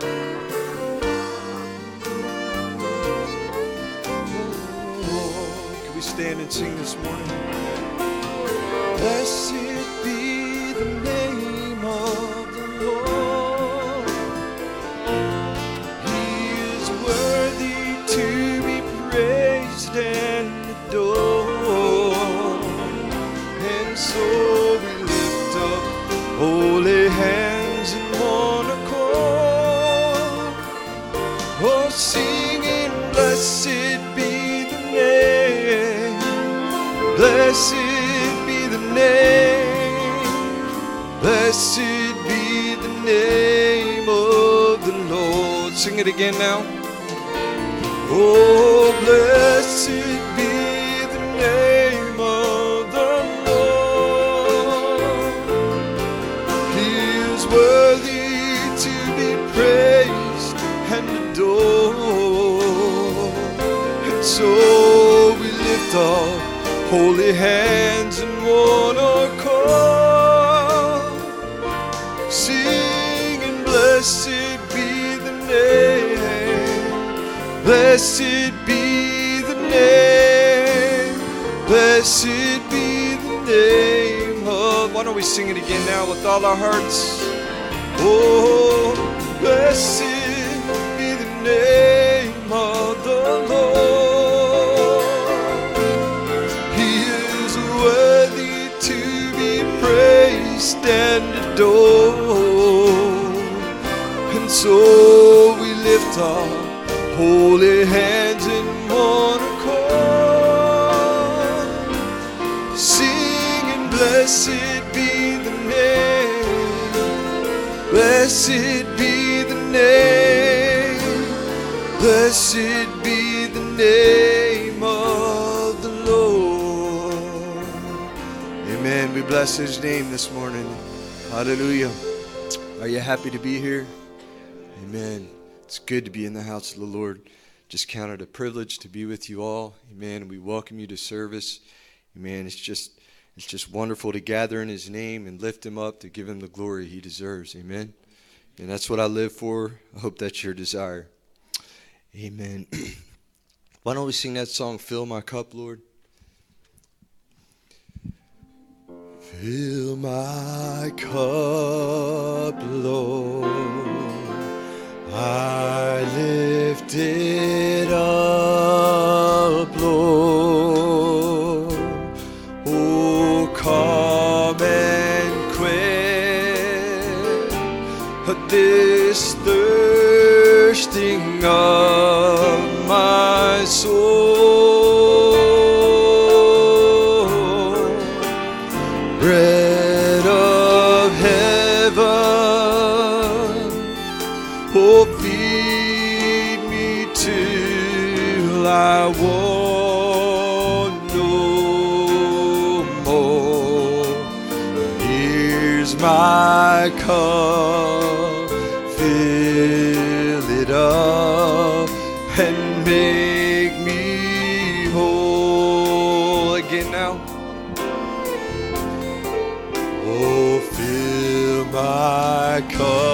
Can we stand and sing this morning? Again now. Oh, blessed be the name of the Lord. He is worthy to be praised and adored. And so we lift our holy hands blessed be the name, blessed be the name of. Why don't we sing it again now with all our hearts? Oh, blessed be the name of the Lord. He is worthy to be praised and adored. And so we lift our holy hands in one accord, singing, Blessed be the name, blessed be the name, blessed be the name of the Lord. Amen. We bless his name this morning. Hallelujah. Are you happy to be here? Amen. It's good to be in the house of the Lord. Just count it a privilege to be with you all. Amen. We welcome you to service. Amen. It's just it's just wonderful to gather in his name and lift him up to give him the glory he deserves. Amen. And that's what I live for. I hope that's your desire. Amen. Why don't we sing that song, Fill My Cup, Lord? Fill my cup, Lord. I lift it up, Lord. Oh, come and quench this thirsting of my soul my cup, fill it up and make me whole again now. Oh, fill my cup,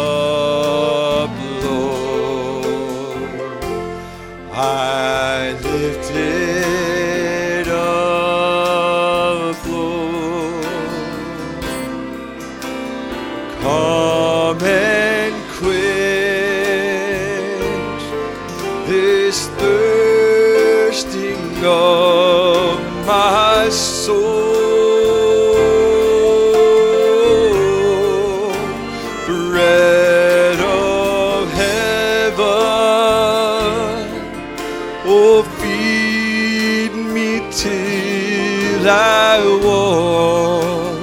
oh, feed me till I want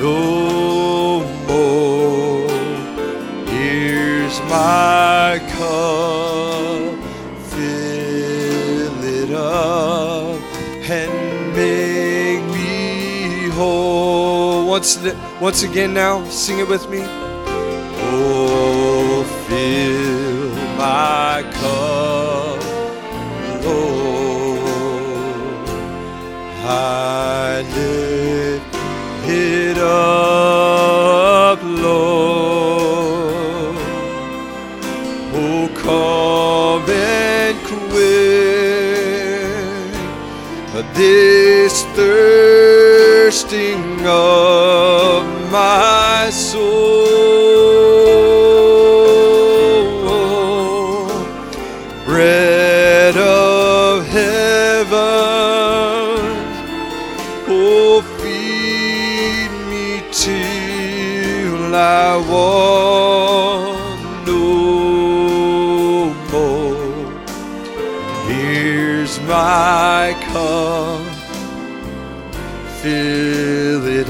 no more. Here's my cup, fill it up and make me whole. Once, once again now, sing it with me. Oh, fill my cup,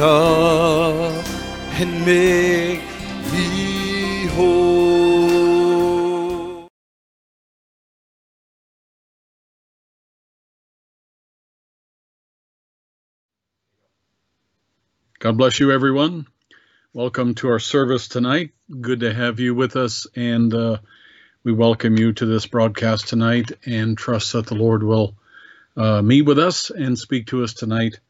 and make me whole. God bless you, everyone. Welcome to our service tonight. Good to have you with us, and uh, we welcome you to this broadcast tonight and trust that the Lord will uh, meet with us and speak to us tonight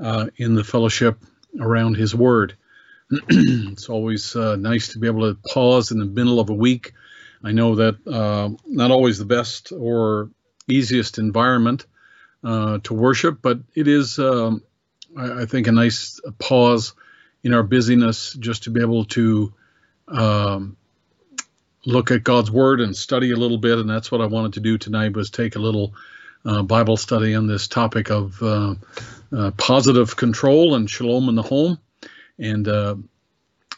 uh, in the fellowship around His Word. it's always uh, nice to be able to pause in the middle of a week. I know that uh, not always the best or easiest environment uh, to worship, but it is. Um, I, I think a nice pause in our busyness just to be able to um, look at God's word and study a little bit. And that's what I wanted to do tonight was take a little uh, Bible study on this topic of uh, uh, positive control and shalom in the home. And uh,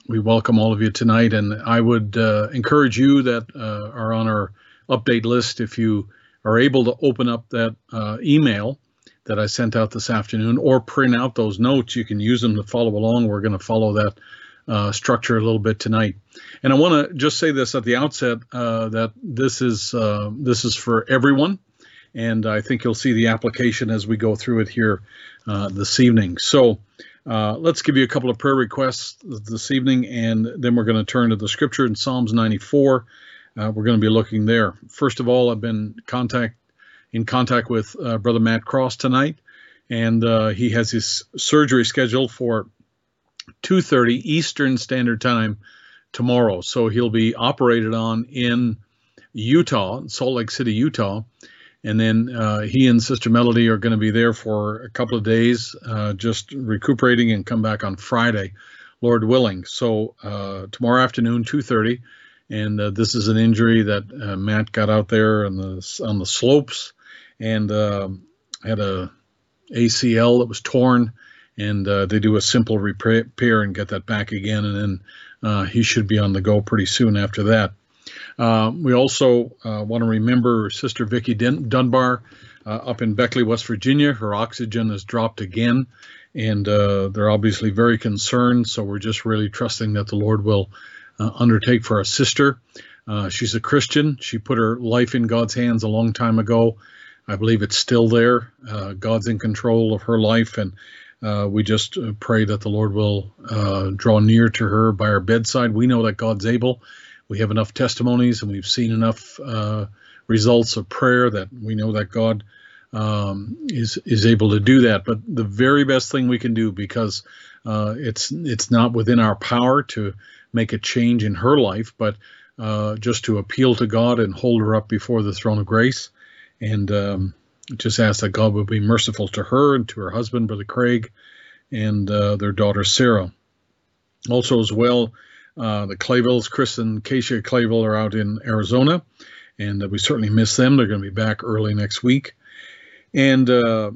we welcome all of you tonight. And I would uh, encourage you that uh, are on our update list if you are able to open up that email that I sent out this afternoon or print out those notes. You can use them to follow along. We're going to follow that uh, structure a little bit tonight. And I want to just say this at the outset uh, that this is uh, this is for everyone, and I think you'll see the application as we go through it here uh, this evening. So. Uh, let's give you a couple of prayer requests this evening, and then we're going to turn to the scripture in Psalms 94. Uh, we're going to be looking there. First of all, I've been contact in contact with uh, Brother Matt Cross tonight, and uh, he has his surgery scheduled for 2:30 Eastern Standard Time tomorrow. So he'll be operated on in Utah, Salt Lake City, Utah, and then uh, he and Sister Melody are going to be there for a couple of days, uh, just recuperating, and come back on Friday, Lord willing. So uh, tomorrow afternoon, 2:30 and uh, this is an injury that uh, Matt got out there on the on the slopes and uh, had a ACL that was torn, and uh, they do a simple repair and get that back again, and then he should be on the go pretty soon after that. Uh, we also want to remember Sister Vicki Dunbar up in Beckley, West Virginia. Her oxygen has dropped again, and they're obviously very concerned. So we're just really trusting that the Lord will uh, undertake for our sister. Uh, she's a Christian. She put her life in God's hands a long time ago. I believe it's still there. Uh, God's in control of her life, and uh, we just uh, pray that the Lord will uh, draw near to her by her bedside. We know that God's able. We have enough testimonies, and we've seen enough results of prayer that we know that God um, is is able to do that. But the very best thing we can do, because it's it's not within our power to make a change in her life, but uh, just to appeal to God and hold her up before the throne of grace. And um, just ask that God would be merciful to her and to her husband, Brother Craig, and uh, their daughter Sarah. Also, as well, uh, the Clayvilles, Chris and Keisha Clayville are out in Arizona, and we certainly miss them. They're going to be back early next week. And uh,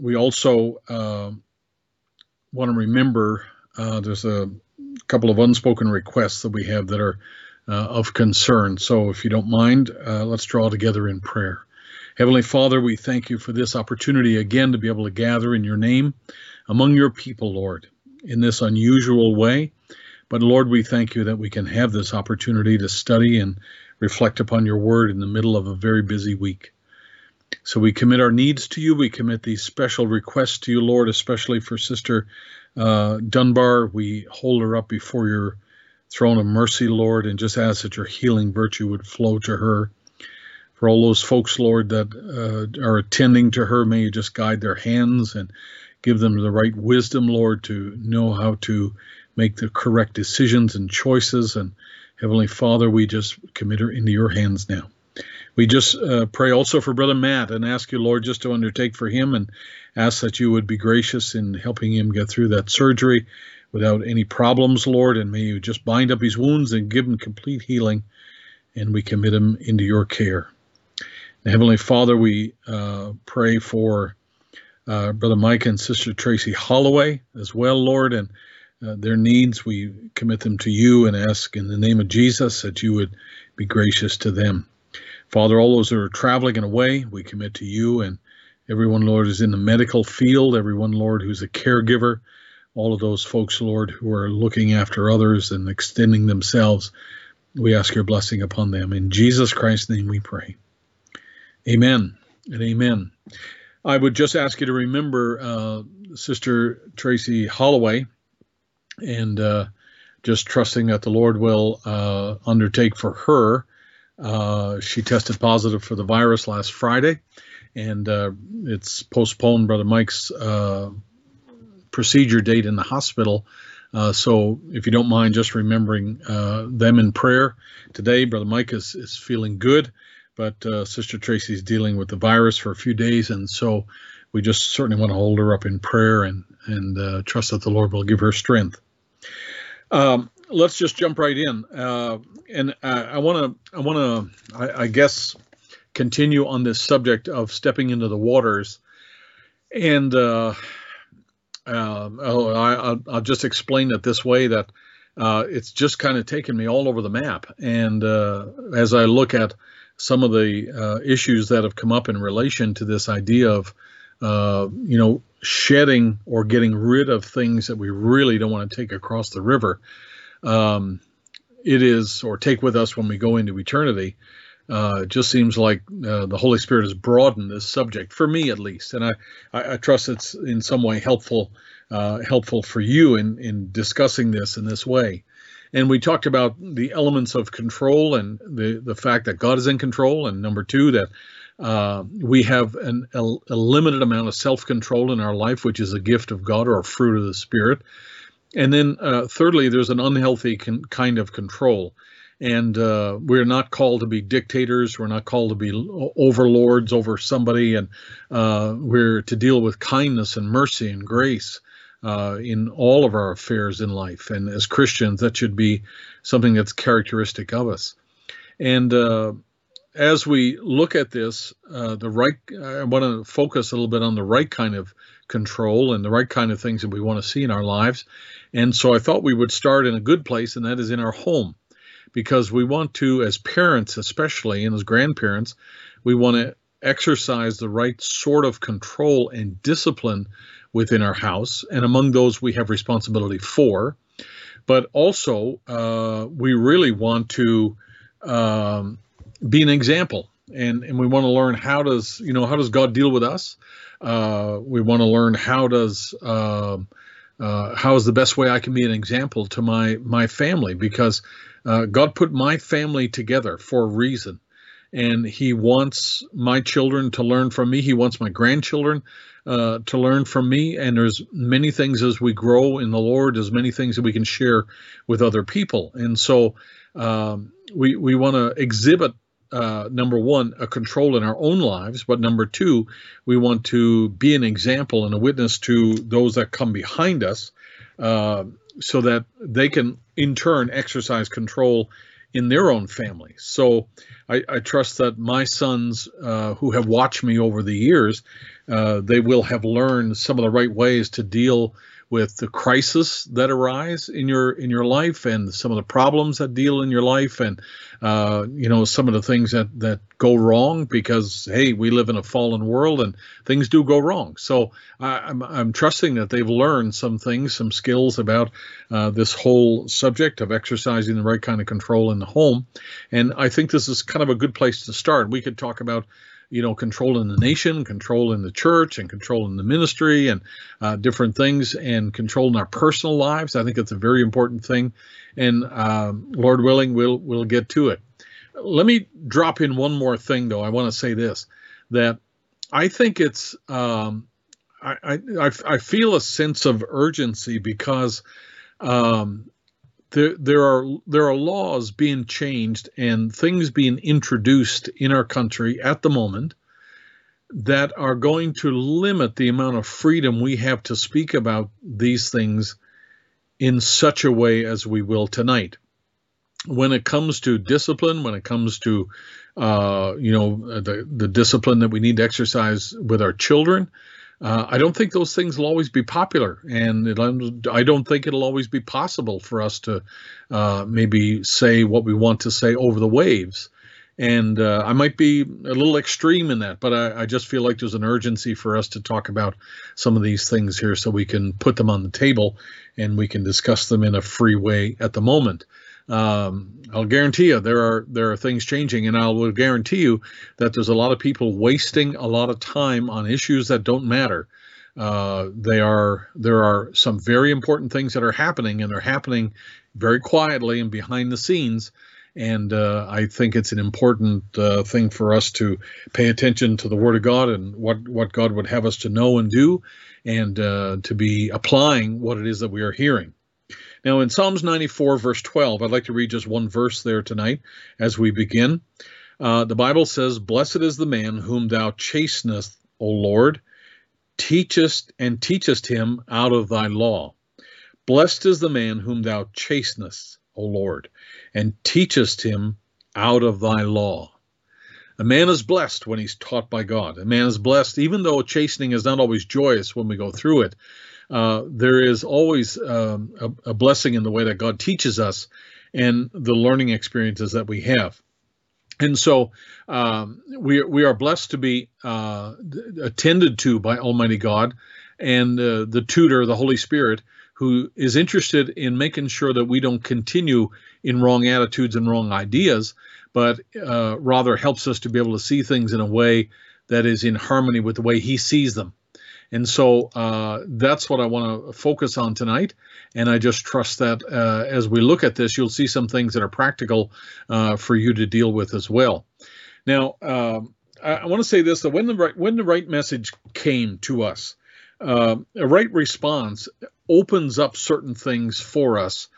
we also uh, want to remember uh, there's a couple of unspoken requests that we have that are uh, of concern. So, if you don't mind, uh, let's draw together in prayer. Heavenly Father, we thank you for this opportunity again to be able to gather in your name among your people, Lord, in this unusual way. But Lord, we thank you that we can have this opportunity to study and reflect upon your word in the middle of a very busy week. So we commit our needs to you. We commit these special requests to you, Lord, especially for Sister uh, Dunbar. We hold her up before your throne of mercy, Lord, and just ask that your healing virtue would flow to her. For all those folks, Lord, that uh, are attending to her, may you just guide their hands and give them the right wisdom, Lord, to know how to make the correct decisions and choices. And Heavenly Father, we just commit her into your hands now. We just uh, pray also for Brother Matt and ask you, Lord, just to undertake for him and ask that you would be gracious in helping him get through that surgery without any problems, Lord, and may you just bind up his wounds and give him complete healing, and we commit him into your care. And Heavenly Father, we uh, pray for uh, Brother Mike and Sister Tracy Holloway as well, Lord, and uh, their needs. We commit them to you and ask in the name of Jesus that you would be gracious to them. Father, all those that are traveling and away, we commit to you and everyone, Lord, is in the medical field, everyone, Lord, who's a caregiver, all of those folks, Lord, who are looking after others and extending themselves. We ask your blessing upon them. In Jesus Christ's name we pray. Amen and amen. I would just ask you to remember uh, Sister Tracy Holloway and uh, just trusting that the Lord will uh, undertake for her. Uh, she tested positive for the virus last Friday, and uh, it's postponed Brother Mike's uh, procedure date in the hospital. so, if you don't mind, just remembering them in prayer today. Brother Mike is, is feeling good but uh, Sister Tracy's dealing with the virus for a few days, and so we just certainly want to hold her up in prayer and and uh, trust that the Lord will give her strength. Um, let's just jump right in, uh, and I want to I want to I, I, guess continue on this subject of stepping into the waters, and uh, uh, oh, I, will just explain it this way that. Uh, it's just kind of taken me all over the map, and as I look at some of the uh, issues that have come up in relation to this idea of, uh, you know, shedding or getting rid of things that we really don't want to take across the river. Um, it is, or take with us when we go into eternity. Uh, it just seems like uh, the Holy Spirit has broadened this subject for me, at least, and I, I, I trust it's in some way helpful, uh, helpful for you in in discussing this in this way and we talked about the elements of control and the the fact that God is in control, and number two that uh, we have an, a, a, limited amount of self control in our life, which is a gift of God or a fruit of the Spirit. And then, uh, thirdly, there's an unhealthy con- kind of control. And uh, we're not called to be dictators. We're not called to be overlords over somebody. And uh, we're to deal with kindness and mercy and grace uh, in all of our affairs in life. And as Christians, that should be something that's characteristic of us. And as we look at this, uh, the right, I want to focus a little bit on the right kind of control and the right kind of things that we want to see in our lives. And so I thought we would start in a good place, and that is in our home, because we want to, as parents especially, and as grandparents, we want to exercise the right sort of control and discipline within our house, and among those we have responsibility for. But also, uh, we really want to um, be an example, and and we want to learn how does you know how does God deal with us. Uh, we want to learn how does uh, uh, how is the best way I can be an example to my my family because uh, God put my family together for a reason and he wants my children to learn from me. He wants my grandchildren uh, to learn from me. And there's many things as we grow in the Lord, there's many things that we can share with other people. And so um, we we want to exhibit. Uh, number one, a control in our own lives, but number two, we want to be an example and a witness to those that come behind us, uh, so that they can in turn exercise control in their own family. So I, I trust that my sons, uh, who have watched me over the years, uh, they will have learned some of the right ways to deal with the crisis that arise in your in your life and some of the problems that deal in your life and uh, you know some of the things that that go wrong because hey we live in a fallen world and things do go wrong. So I, am I'm, I'm trusting that they've learned some things some skills about uh, this whole subject of exercising the right kind of control in the home. And I think this is kind of a good place to start. We could talk about you know, controlling the nation, controlling the church, and controlling the ministry, and uh, different things, and controlling our personal lives. I think it's a very important thing, and uh, Lord willing, we'll we'll get to it. Let me drop in one more thing, though. I want to say this: that I think it's um, I, I I feel a sense of urgency because um, there there are there are laws being changed and things being introduced in our country at the moment that are going to limit the amount of freedom we have to speak about these things in such a way as we will tonight. When it comes to discipline, when it comes to uh, you know the the discipline that we need to exercise with our children, uh, I don't think those things will always be popular, and it, I don't think it'll always be possible for us to uh, maybe say what we want to say over the waves. And uh, I might be a little extreme in that, but I, I, just feel like there's an urgency for us to talk about some of these things here so we can put them on the table and we can discuss them in a free way at the moment um, I'll guarantee you there are there are things changing, and I will guarantee you that there's a lot of people wasting a lot of time on issues that don't matter. Uh, they are there are some very important things that are happening, and they're happening very quietly and behind the scenes. And uh, I think it's an important uh, thing for us to pay attention to the Word of God and what what God would have us to know and do, and uh, to be applying what it is that we are hearing. Now, in Psalms 94, verse 12, I'd like to read just one verse there tonight as we begin. Uh, the Bible says, Blessed is the man whom thou chastenest, O Lord, teachest and teachest him out of thy law. Blessed is the man whom thou chastenest, O Lord, and teachest him out of thy law. A man is blessed when he's taught by God. A man is blessed, even though chastening is not always joyous when we go through it. Uh, there is always um, a, a, blessing in the way that God teaches us and the learning experiences that we have. And so um, we, we are blessed to be uh, attended to by Almighty God and uh, the tutor, the Holy Spirit, who is interested in making sure that we don't continue in wrong attitudes and wrong ideas, but uh, rather helps us to be able to see things in a way that is in harmony with the way He sees them. And so uh, that's what I want to focus on tonight. And I just trust that uh, as we look at this, you'll see some things that are practical uh, for you to deal with as well. Now, um, I, I want to say this: that when the right when the right message came to us, uh, a right response opens up certain things for us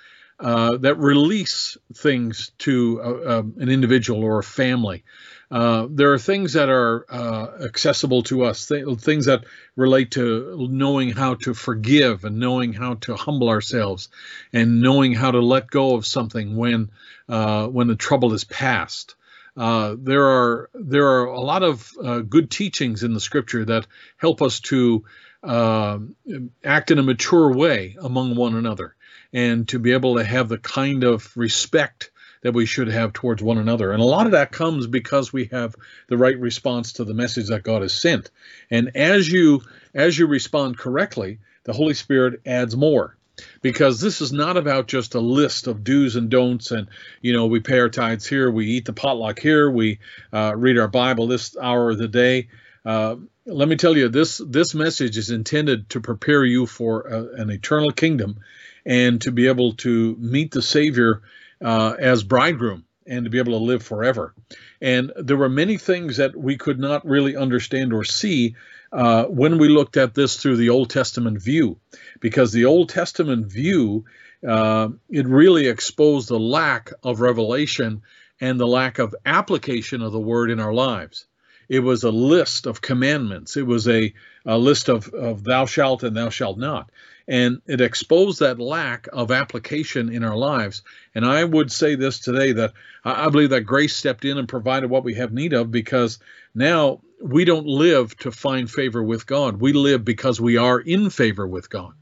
uh, that release things to a, a, an individual or a family. Uh, there are things that are uh, accessible to us, th- things that relate to knowing how to forgive and knowing how to humble ourselves and knowing how to let go of something when uh, when the trouble is past. Uh, there are there are a lot of uh, good teachings in the scripture that help us to act in a mature way among one another and to be able to have the kind of respect that we should have towards one another. And a lot of that comes because we have the right response to the message that God has sent. And as you as you respond correctly, the Holy Spirit adds more. Because this is not about just a list of do's and don'ts, and you know we pay our tithes here, we eat the potluck here, we uh, read our Bible this hour of the day. Uh, let me tell you, this this message is intended to prepare you for a, an eternal kingdom, and to be able to meet the Savior uh, as bridegroom and to be able to live forever. And there were many things that we could not really understand or see uh, when we looked at this through the Old Testament view, because the Old Testament view uh, it really exposed the lack of revelation and the lack of application of the word in our lives. It was a list of commandments. It was a, a list of, of thou shalt and thou shalt not and it exposed that lack of application in our lives. And I would say this today that I believe that grace stepped in and provided what we have need of because now we don't live to find favor with God. We live because we are in favor with God.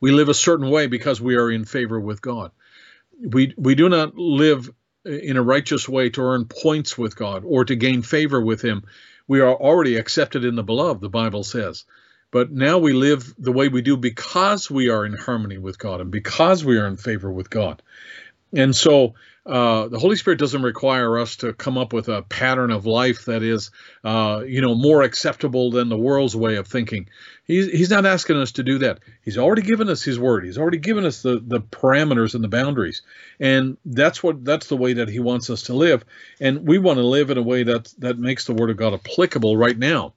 We live a certain way because we are in favor with God. We we do not live in a righteous way to earn points with God or to gain favor with him. We are already accepted in the beloved, the Bible says. But now we live the way we do because we are in harmony with God and because we are in favor with God. And so uh, the Holy Spirit doesn't require us to come up with a pattern of life that is, uh, you know, more acceptable than the world's way of thinking. He's, he's not asking us to do that. He's already given us His Word. He's already given us the the parameters and the boundaries, and that's what that's the way that He wants us to live. And we want to live in a way that that makes the Word of God applicable right now.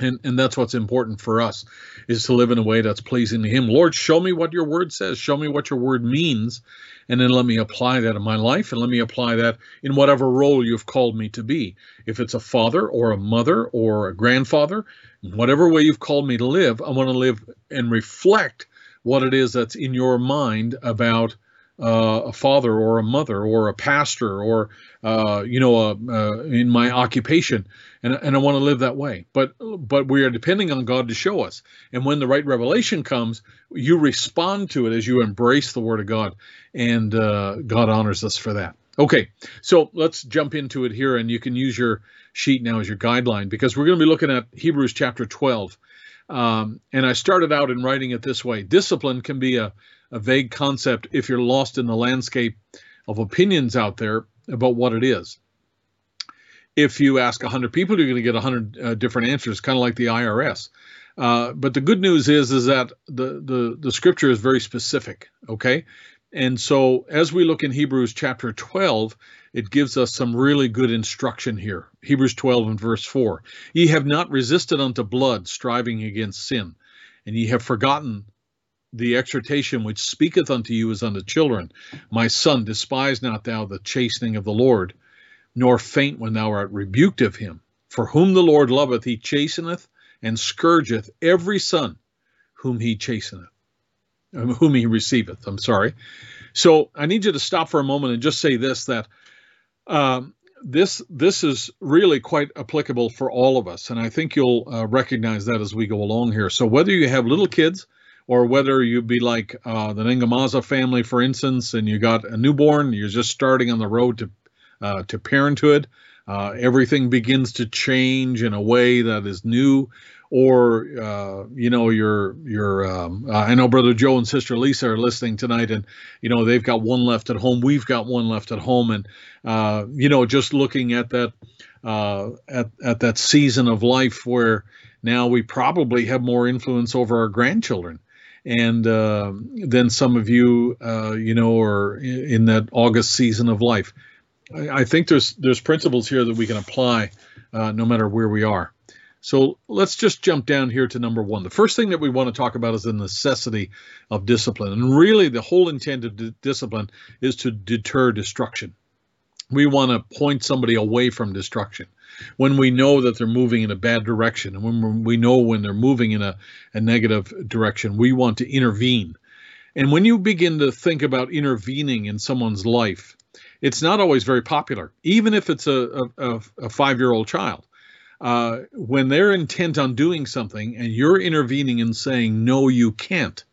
And and that's what's important for us is to live in a way that's pleasing to him. Lord show me what your word says. Show me what your word means. And then let me apply that in my life and let me apply that in whatever role you've called me to be. If it's a father or a mother or a grandfather whatever way you've called me to live i want to live and reflect what it is that's in your mind about uh, a father or a mother or a pastor or uh, you know a, uh, in my occupation. And, and I want to live that way. But but we are depending on God to show us. And when the right revelation comes you respond to it as you embrace the word of God. And uh, God honors us for that. Okay. So let's jump into it here. And you can use your sheet now as your guideline because we're going to be looking at Hebrews chapter 12 um, and I started out in writing it this way. Discipline can be a a vague concept if you're lost in the landscape of opinions out there about what it is. If you ask 100 people, you're going to get 100 uh, different answers, kind of like the IRS. Uh, but the good news is is that the, the the scripture is very specific. Okay, and so as we look in Hebrews chapter 12, it gives us some really good instruction here. Hebrews 12 and verse 4: Ye have not resisted unto blood, striving against sin, and ye have forgotten the exhortation which speaketh unto you is unto children. My son, despise not thou the chastening of the Lord, nor faint when thou art rebuked of him. For whom the Lord loveth, he chasteneth and scourgeth every son whom he chasteneth, um, whom he receiveth. I'm sorry. So I need you to stop for a moment and just say this: that um, this this is really quite applicable for all of us, and I think you'll uh, recognize that as we go along here. So whether you have little kids or whether you be like uh, the Ningamaza family, for instance, and you got a newborn, you're just starting on the road to uh, to parenthood. Uh, everything begins to change in a way that is new, or uh, you know, your your um, I know brother Joe and sister Lisa are listening tonight, and you know they've got one left at home. We've got one left at home, and uh, you know, just looking at that uh, at at that season of life where now we probably have more influence over our grandchildren and uh, then some of you, uh, you know, are in that August season of life. I, think there's there's principles here that we can apply uh, no matter where we are. So let's just jump down here to number one. The first thing that we want to talk about is the necessity of discipline, and really the whole intent of d- discipline is to deter destruction. We want to point somebody away from destruction when we know that they're moving in a bad direction and when we know when they're moving in a, a negative direction, we want to intervene. And when you begin to think about intervening in someone's life, it's not always very popular, even if it's a, a, a five year old child. Uh, when they're intent on doing something and you're intervening and saying, no, you can't,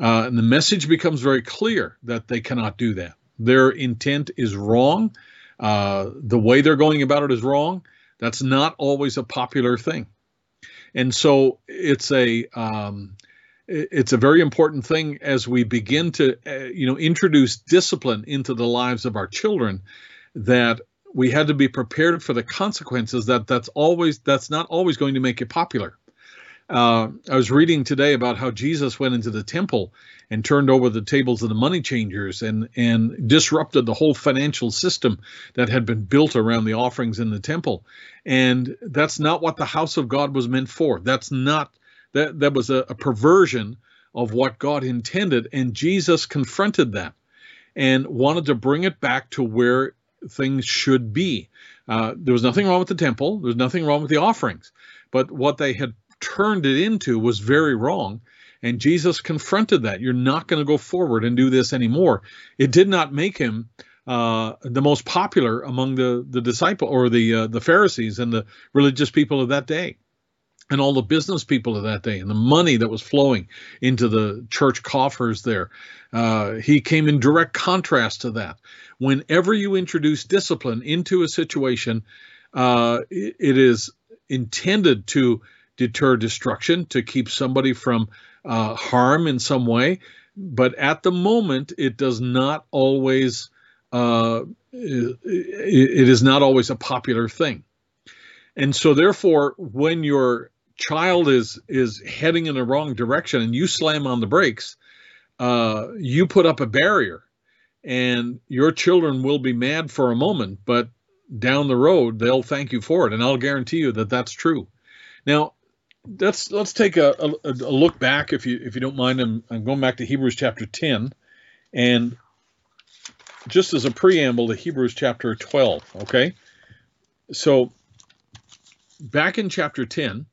uh, and the message becomes very clear that they cannot do that. Their intent is wrong uh, the way they're going about it is wrong. That's not always a popular thing, and so it's a um, it's a very important thing as we begin to uh, you know introduce discipline into the lives of our children that we had to be prepared for the consequences that that's always that's not always going to make it popular uh, I was reading today about how Jesus went into the temple and turned over the tables of the money changers and and disrupted the whole financial system that had been built around the offerings in the temple. And that's not what the house of God was meant for. That's not that that was a, a perversion of what God intended. And Jesus confronted that and wanted to bring it back to where things should be. Uh, there was nothing wrong with the temple. There was nothing wrong with the offerings. But what they had turned it into was very wrong. And Jesus confronted that. You're not going to go forward and do this anymore. It did not make him uh, the most popular among the the disciple or the uh, the Pharisees and the religious people of that day, and all the business people of that day, and the money that was flowing into the church coffers there. Uh, he came in direct contrast to that. Whenever you introduce discipline into a situation, uh, it, it is intended to deter destruction, to keep somebody from uh, harm in some way. But at the moment, it does not always. Uh, it, it is not always a popular thing, and so therefore, when your child is is heading in the wrong direction and you slam on the brakes, uh, you put up a barrier, and your children will be mad for a moment, but down the road they'll thank you for it, and I'll guarantee you that that's true. Now, let's let's take a, a, a, look back, if you if you don't mind. I'm, I'm going back to Hebrews chapter 10, and just as a preamble to Hebrews chapter 12. Okay, so back in chapter 10,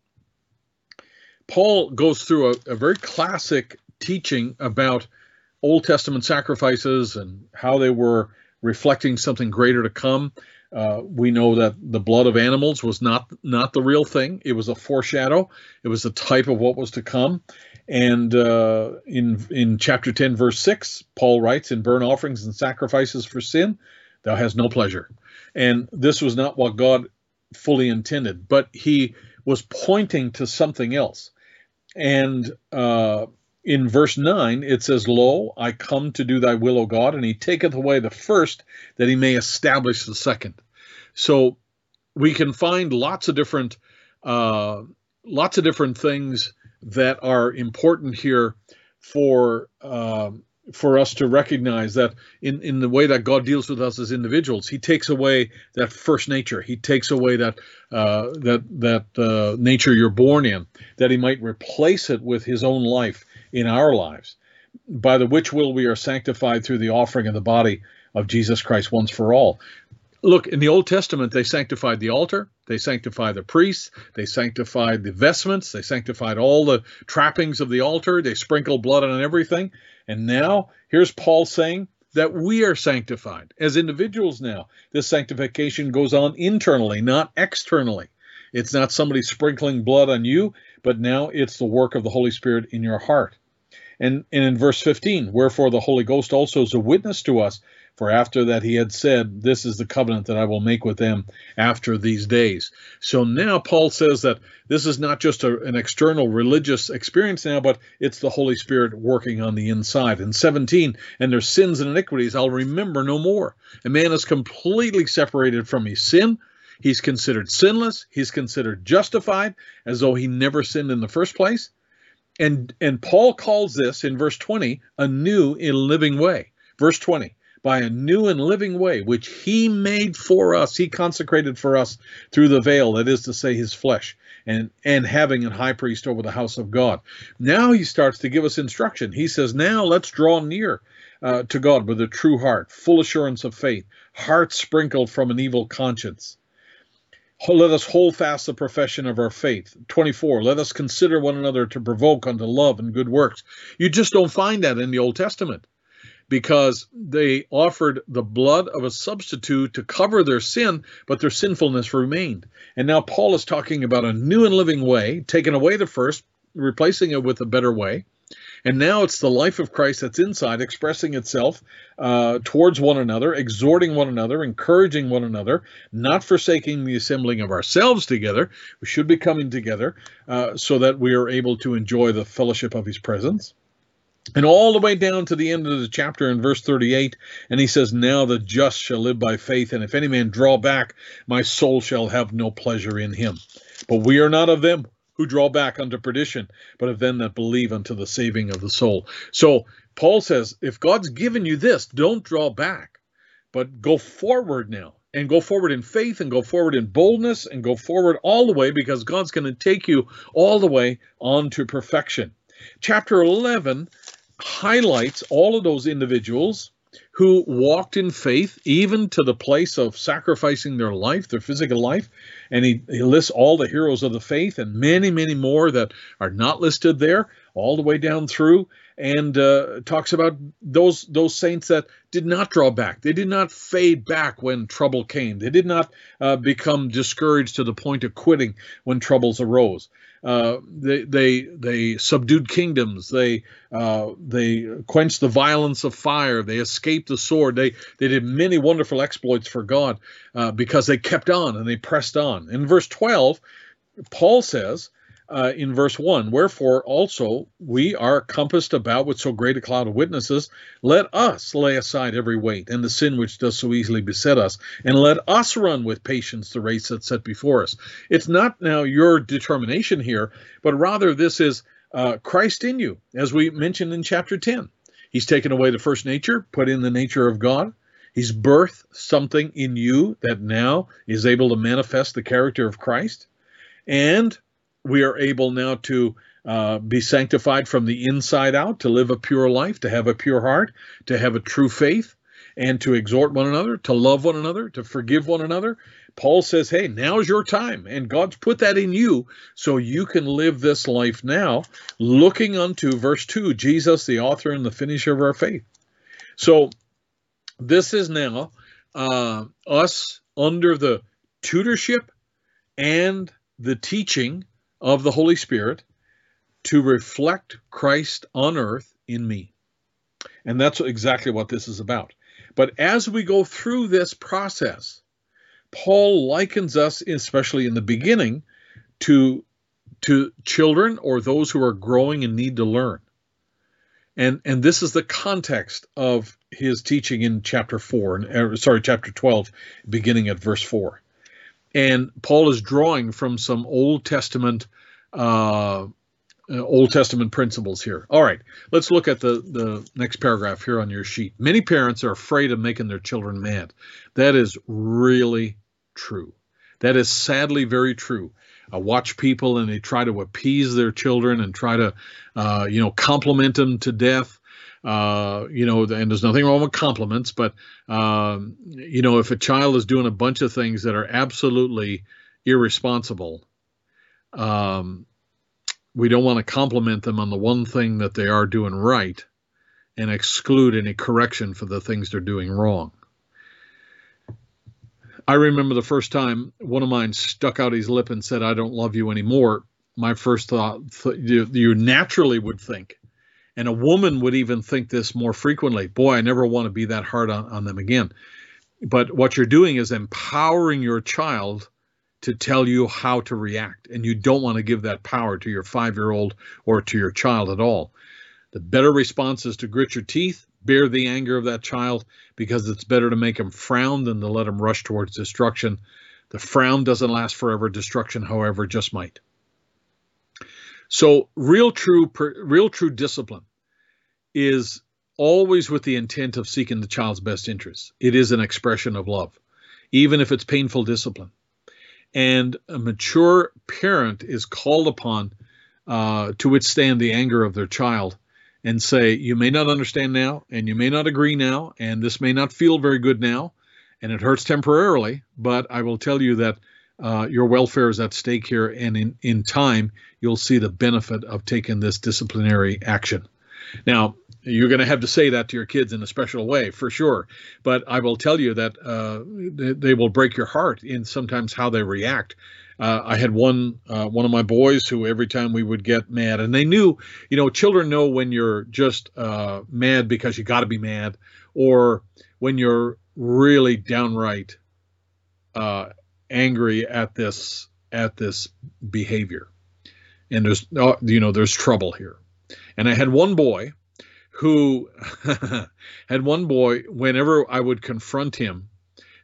Paul goes through a, a very classic teaching about Old Testament sacrifices and how they were reflecting something greater to come. Uh, we know that the blood of animals was not not the real thing. It was a foreshadow. It was a type of what was to come. And uh, in in chapter 10, verse 6, Paul writes, "In burnt offerings and sacrifices for sin, thou hast no pleasure." And this was not what God fully intended, but he was pointing to something else. And uh, in verse 9, it says, Lo, I come to do thy will, O God, and he taketh away the first that he may establish the second. So we can find lots of different uh, lots of different things that are important here for uh, for us to recognize that in, in the way that God deals with us as individuals, He takes away that first nature. He takes away that uh, that that uh, nature you're born in, that He might replace it with His own life in our lives, by the which will we are sanctified through the offering of the body of Jesus Christ once for all. Look, in the Old Testament, they sanctified the altar, they sanctified the priests, they sanctified the vestments, they sanctified all the trappings of the altar, they sprinkled blood on everything. And now, here's Paul saying that we are sanctified as individuals now. This sanctification goes on internally, not externally. It's not somebody sprinkling blood on you, but now it's the work of the Holy Spirit in your heart. And, and in verse 15, wherefore the Holy Ghost also is a witness to us, for after that he had said, This is the covenant that I will make with them after these days. So now Paul says that this is not just a, an external religious experience now, but it's the Holy Spirit working on the inside. In 17, and their sins and iniquities I'll remember no more. A man is completely separated from his sin He's considered sinless. He's considered justified as though he never sinned in the first place. And, and Paul calls this in verse 20 a new and living way. Verse 20, by a new and living way, which he made for us, he consecrated for us through the veil, that is to say, his flesh, and, and having a high priest over the house of God. Now he starts to give us instruction. He says, Now let's draw near uh, to God with a true heart, full assurance of faith, heart sprinkled from an evil conscience let us hold fast the profession of our faith. 24. Let us consider one another to provoke unto love and good works. You just don't find that in the Old Testament because they offered the blood of a substitute to cover their sin, but their sinfulness remained. And now Paul is talking about a new and living way, taking away the first, replacing it with a better way. And now it's the life of Christ that's inside, expressing itself uh, towards one another, exhorting one another, encouraging one another, not forsaking the assembling of ourselves together. We should be coming together uh, so that we are able to enjoy the fellowship of His presence. And all the way down to the end of the chapter in verse 38, and he says, Now the just shall live by faith, and if any man draw back, my soul shall have no pleasure in him. But we are not of them who draw back unto perdition, but of them that believe unto the saving of the soul. So Paul says, if God's given you this, don't draw back, but go forward now and go forward in faith and go forward in boldness and go forward all the way because God's going to take you all the way on to perfection. Chapter 11 highlights all of those individuals who walked in faith even to the place of sacrificing their life, their physical life. And he, he lists all the heroes of the faith and many, many more that are not listed there, all the way down through, and uh, talks about those those saints that did not draw back. They did not fade back when trouble came. They did not uh, become discouraged to the point of quitting when troubles arose. Uh, they they they subdued kingdoms. They uh, they quenched the violence of fire. They escaped the sword. They they did many wonderful exploits for God uh, because they kept on and they pressed on. In verse twelve, Paul says uh, in verse 1 Wherefore also we are compassed about with so great a cloud of witnesses. Let us lay aside every weight and the sin which does so easily beset us, and let us run with patience the race that's set before us. It's not now your determination here, but rather this is uh, Christ in you, as we mentioned in chapter 10. He's taken away the first nature, put in the nature of God. He's birthed something in you that now is able to manifest the character of Christ. And we are able now to uh, be sanctified from the inside out, to live a pure life, to have a pure heart, to have a true faith, and to exhort one another, to love one another, to forgive one another. Paul says, hey, now's your time. And God's put that in you so you can live this life now, looking unto, verse 2, Jesus, the author and the finisher of our faith. So this is now uh, us under the tutorship and the teaching of the Holy Spirit to reflect Christ on earth in me. And that's exactly what this is about. But as we go through this process, Paul likens us, especially in the beginning, to, to children or those who are growing and need to learn. And, and this is the context of his teaching in chapter 4, er, sorry, chapter 12, beginning at verse 4. And Paul is drawing from some Old Testament uh, uh, Old Testament principles here. All right, let's look at the, the next paragraph here on your sheet. Many parents are afraid of making their children mad. That is really true. That is sadly very true. I watch people and they try to appease their children and try to, uh, you know, compliment them to death. Uh, you know, and there's nothing wrong with compliments, but, um, you know, if a child is doing a bunch of things that are absolutely irresponsible, um, we don't want to compliment them on the one thing that they are doing right and exclude any correction for the things they're doing wrong. I remember the first time one of mine stuck out his lip and said, I don't love you anymore. My first thought, th- you, you naturally would think, and a woman would even think this more frequently boy, I never want to be that hard on, on them again. But what you're doing is empowering your child to tell you how to react. And you don't want to give that power to your five year old or to your child at all. The better response is to grit your teeth, bear the anger of that child, because it's better to make him frown than to let him rush towards destruction. The frown doesn't last forever. Destruction, however, just might. So, real true, real true discipline is always with the intent of seeking the child's best interests. It is an expression of love, even if it's painful discipline and a mature parent is called upon uh, to withstand the anger of their child and say, You may not understand now, and you may not agree now, and this may not feel very good now, and it hurts temporarily, but I will tell you that uh, your welfare is at stake here, and in, in time, you'll see the benefit of taking this disciplinary action. Now, you're going to have to say that to your kids in a special way for sure but i will tell you that uh, they, will break your heart in sometimes how they react uh, i had one uh, one of my boys who every time we would get mad and they knew you know children know when you're just uh, mad because you got to be mad or when you're really downright uh, angry at this at this behavior and there's uh, you know there's trouble here and i had one boy who had one boy, whenever I would confront him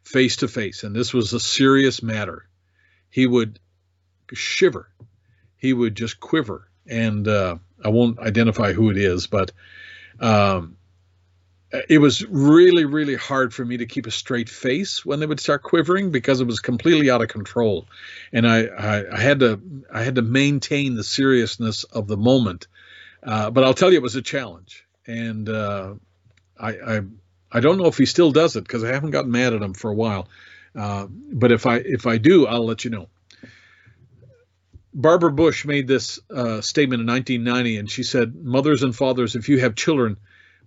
face to face, and this was a serious matter, he would shiver. He would just quiver. And uh, I won't identify who it is, but um, it was really, really hard for me to keep a straight face when they would start quivering because it was completely out of control, and I, I, I had to I had to maintain the seriousness of the moment. Uh, but I'll tell you, it was a challenge and uh, I, I I don't know if he still does it because I haven't gotten mad at him for a while. Uh, but if I if I do, I'll let you know. Barbara Bush made this uh, statement in 1990, and she said, "Mothers and fathers, if you have children,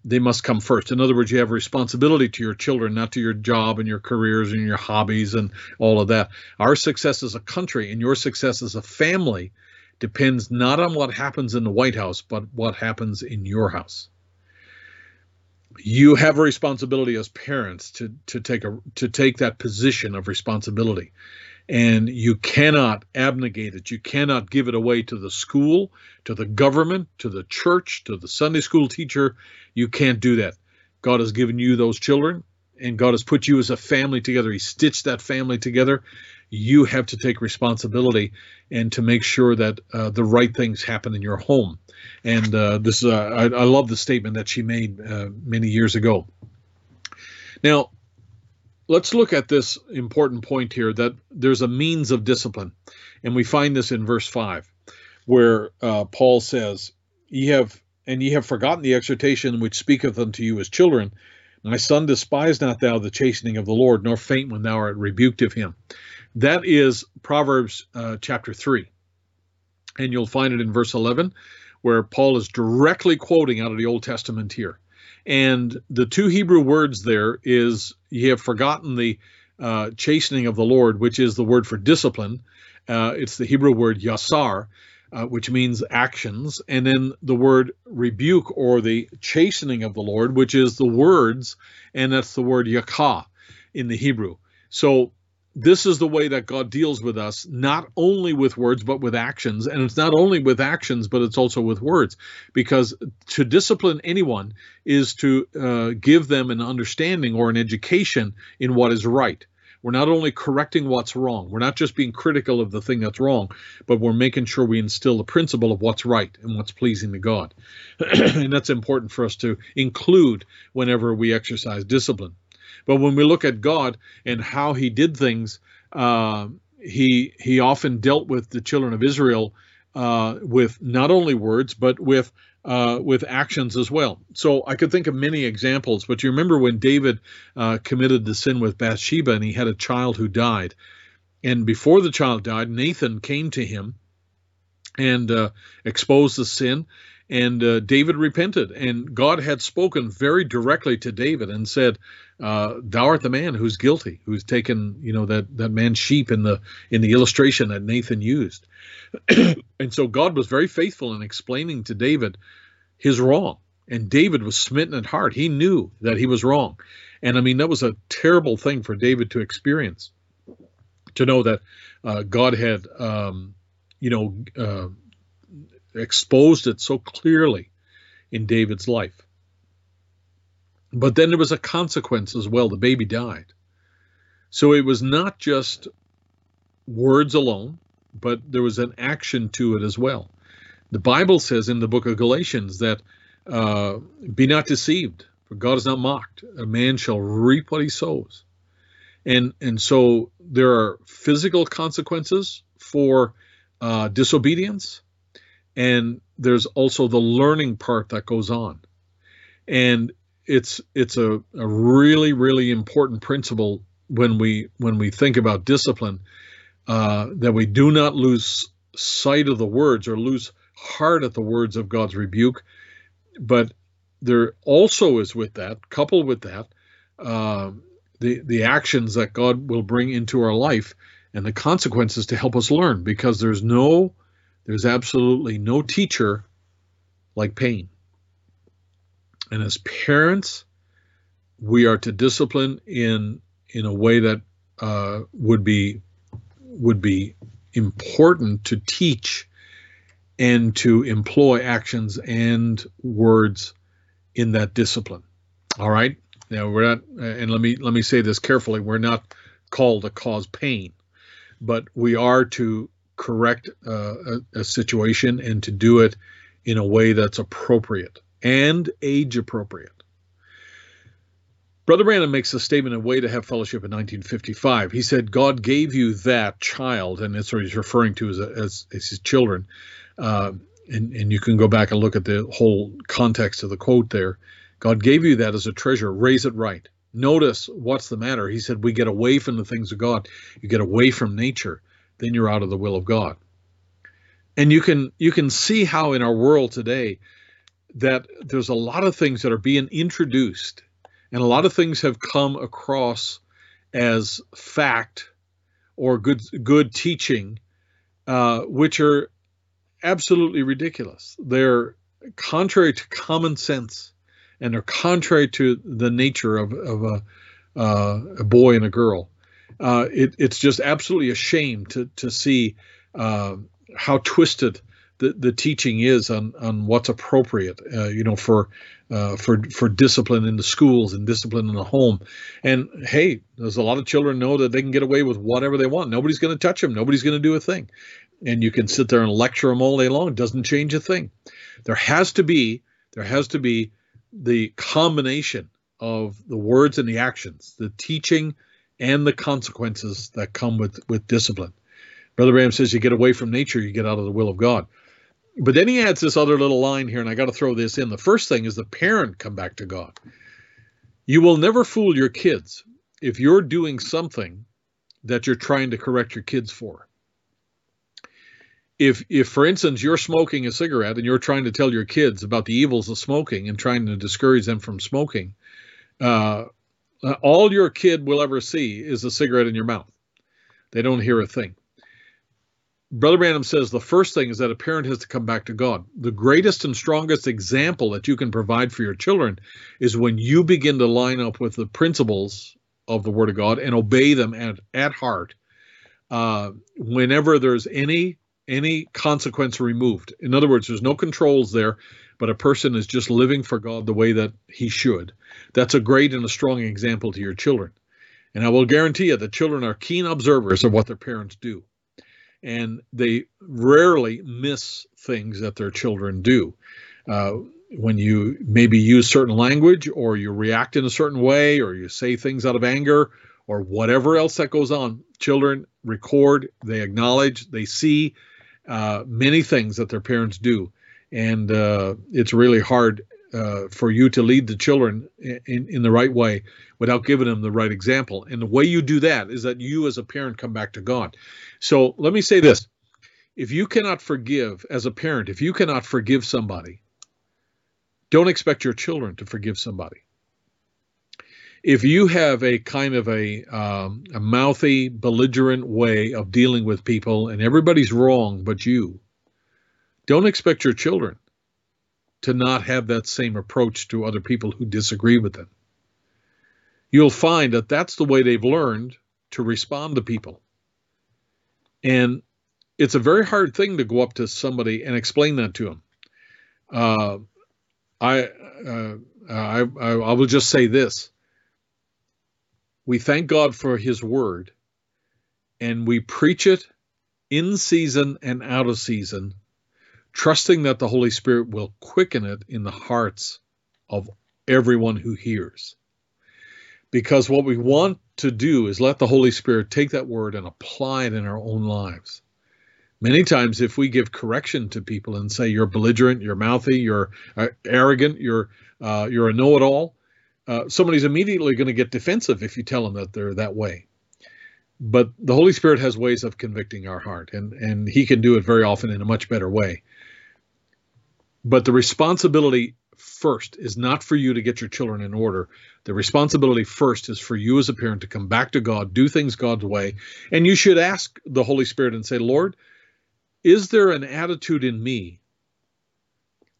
they must come first. In other words, you have a responsibility to your children, not to your job and your careers and your hobbies and all of that. Our success as a country and your success as a family depends not on what happens in the White House, but what happens in your house." you have a responsibility as parents to to take a to take that position of responsibility and you cannot abnegate it. You cannot give it away to the school to the government to the church to the sunday school teacher. You can't do that. God has given you those children and god has put you as a family together. He stitched that family together. You have to take responsibility and to make sure that uh, the right things happen in your home. And uh, this, uh, I, I, love the statement that she made uh, many years ago. Now, let's look at this important point here that there's a means of discipline, and we find this in verse five. where uh, Paul says, "Ye have and ye have forgotten the exhortation which speaketh unto you as children. My son, despise not thou the chastening of the Lord, nor faint when thou art rebuked of him." That is Proverbs uh, chapter three, and you'll find it in verse eleven, where Paul is directly quoting out of the Old Testament here. And the two Hebrew words there is ye have forgotten the uh, chastening of the Lord, which is the word for discipline. Uh, it's the Hebrew word yasar, uh, which means actions, and then the word rebuke or the chastening of the Lord, which is the words, and that's the word yakah in the Hebrew. So this is the way that God deals with us, not only with words, but with actions. And it's not only with actions, but it's also with words. Because to discipline anyone is to uh, give them an understanding or an education in what is right. We're not only correcting what's wrong, we're not just being critical of the thing that's wrong, but we're making sure we instill the principle of what's right and what's pleasing to God. and that's important for us to include whenever we exercise discipline. But when we look at God and how He did things, uh, he he often dealt with the children of Israel uh, with not only words but with uh, with actions as well. So I could think of many examples. But you remember when David uh, committed the sin with Bathsheba and he had a child who died, and before the child died, Nathan came to him and uh, exposed the sin and uh, David repented, and God had spoken very directly to David and said, uh, "Thou art the man who's guilty, who's taken, you know, that that man's sheep in the in the illustration that Nathan used." and so God was very faithful in explaining to David his wrong, and David was smitten at heart. He knew that he was wrong, and I mean that was a terrible thing for David to experience, to know that uh, God had, um, you know uh, exposed it so clearly in David's life. But then there was a consequence as well. The baby died. So it was not just words alone, but there was an action to it as well. The Bible says in the book of Galatians that uh, be not deceived, for God is not mocked. A man shall reap what he sows. And, and so there are physical consequences for uh, disobedience, and there's also the learning part that goes on and it's it's a, a really really important principle when we when we think about discipline uh, that we do not lose sight of the words or lose heart at the words of God's rebuke, but there also is with that, coupled with that, uh, the the actions that God will bring into our life and the consequences to help us learn, because there's no there's absolutely no teacher like pain. And as parents, we are to discipline in in a way that uh, would be would be important to teach and to employ actions and words in that discipline. All right. Now we're not, and let me let me say this carefully. We're not called to cause pain, but we are to correct uh, a, a situation and to do it in a way that's appropriate and age appropriate. Brother Branham makes a statement in Way to Have Fellowship in 1955. He said, God gave you that child, and that's what he's referring to as, as, as his children. Uh, and, and you can go back and look at the whole context of the quote there. God gave you that as a treasure. Raise it right. Notice what's the matter. He said, We get away from the things of God. You get away from nature then you're out of the will of God. And you can you can see how in our world today that there's a lot of things that are being introduced and a lot of things have come across as fact or good good teaching uh, which are absolutely ridiculous. They're contrary to common sense and they're contrary to the nature of, of a, uh, a boy and a girl uh, it, it's just absolutely a shame to to see uh, how twisted the, the teaching is on, on what's appropriate, uh, you know, for uh, for for discipline in the schools and discipline in the home. And hey, there's a lot of children know that they can get away with whatever they want. Nobody's going to touch them. Nobody's going to do a thing. And you can sit there and lecture them all day long. It doesn't change a thing. There has to be there has to be the combination of the words and the actions, the teaching and the consequences that come with, with discipline. Brother Branham says you get away from nature, you get out of the will of God. But then he adds this other little line here, and I got to throw this in. The first thing is the parent come back to God. You will never fool your kids if you're doing something that you're trying to correct your kids for. If, if for instance, you're smoking a cigarette and you're trying to tell your kids about the evils of smoking and trying to discourage them from smoking, uh, all your kid will ever see is a cigarette in your mouth. They don't hear a thing. Brother Branham says the first thing is that a parent has to come back to God. The greatest and strongest example that you can provide for your children is when you begin to line up with the principles of the Word of God and obey them at, at heart. Uh, whenever there's any any consequence removed. In other words, there's no controls there, but a person is just living for God the way that he should. That's a great and a strong example to your children. And I will guarantee you that children are keen observers of what their parents do and they rarely miss things that their children do. Uh, when you maybe use certain language or you react in a certain way or you say things out of anger or whatever else that goes on, children record, they acknowledge, they see uh, many things that their parents do. And uh, it's really hard uh, for you to lead the children in, in the right way without giving them the right example. And the way you do that is that you, as a parent, come back to God. So let me say this if you cannot forgive as a parent, if you cannot forgive somebody, don't expect your children to forgive somebody. If you have a kind of a, um, a mouthy, belligerent way of dealing with people and everybody's wrong but you, don't expect your children to not have that same approach to other people who disagree with them. You'll find that that's the way they've learned to respond to people. And it's a very hard thing to go up to somebody and explain that to them. Uh, I, uh, I, I, I will just say this. We thank God for His Word, and we preach it in season and out of season trusting that the Holy Spirit will quicken it in the hearts of everyone who hears. Because what we want to do is let the Holy Spirit take that word and apply it in our own lives. Many times, if we give correction to people and say you're belligerent, you're mouthy, you're uh, arrogant, you're uh, you're a know-it-all, uh, somebody's immediately going to get defensive if you tell them that they're that way. But the Holy Spirit has ways of convicting our heart, and and He can do it very often in a much better way. But the responsibility first is not for you to get your children in order. The responsibility first is for you as a parent to come back to God, do things God's way. And you should ask the Holy Spirit and say, Lord, is there an attitude in me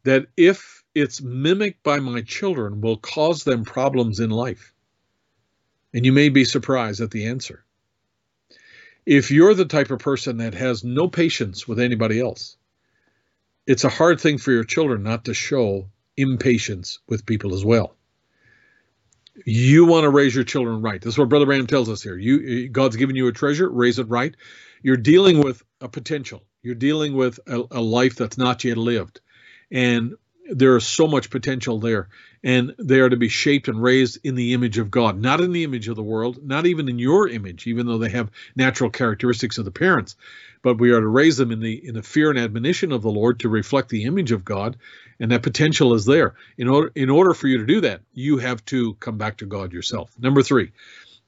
that if it's mimicked by my children will cause them problems in life? And you may be surprised at the answer. If you're the type of person that has no patience with anybody else, it's a hard thing for your children not to show impatience with people as well. You want to raise your children right. This is what Brother Branham tells us here. You, God's given you a treasure, raise it right. You're dealing with a potential. You're dealing with a, a life that's not yet lived, and there is so much potential there and they are to be shaped and raised in the image of God, not in the image of the world, not even in your image, even though they have natural characteristics of the parents, but we are to raise them in the in the fear and admonition of the Lord to reflect the image of God, and that potential is there. In order in order for you to do that, you have to come back to God yourself. Number 3,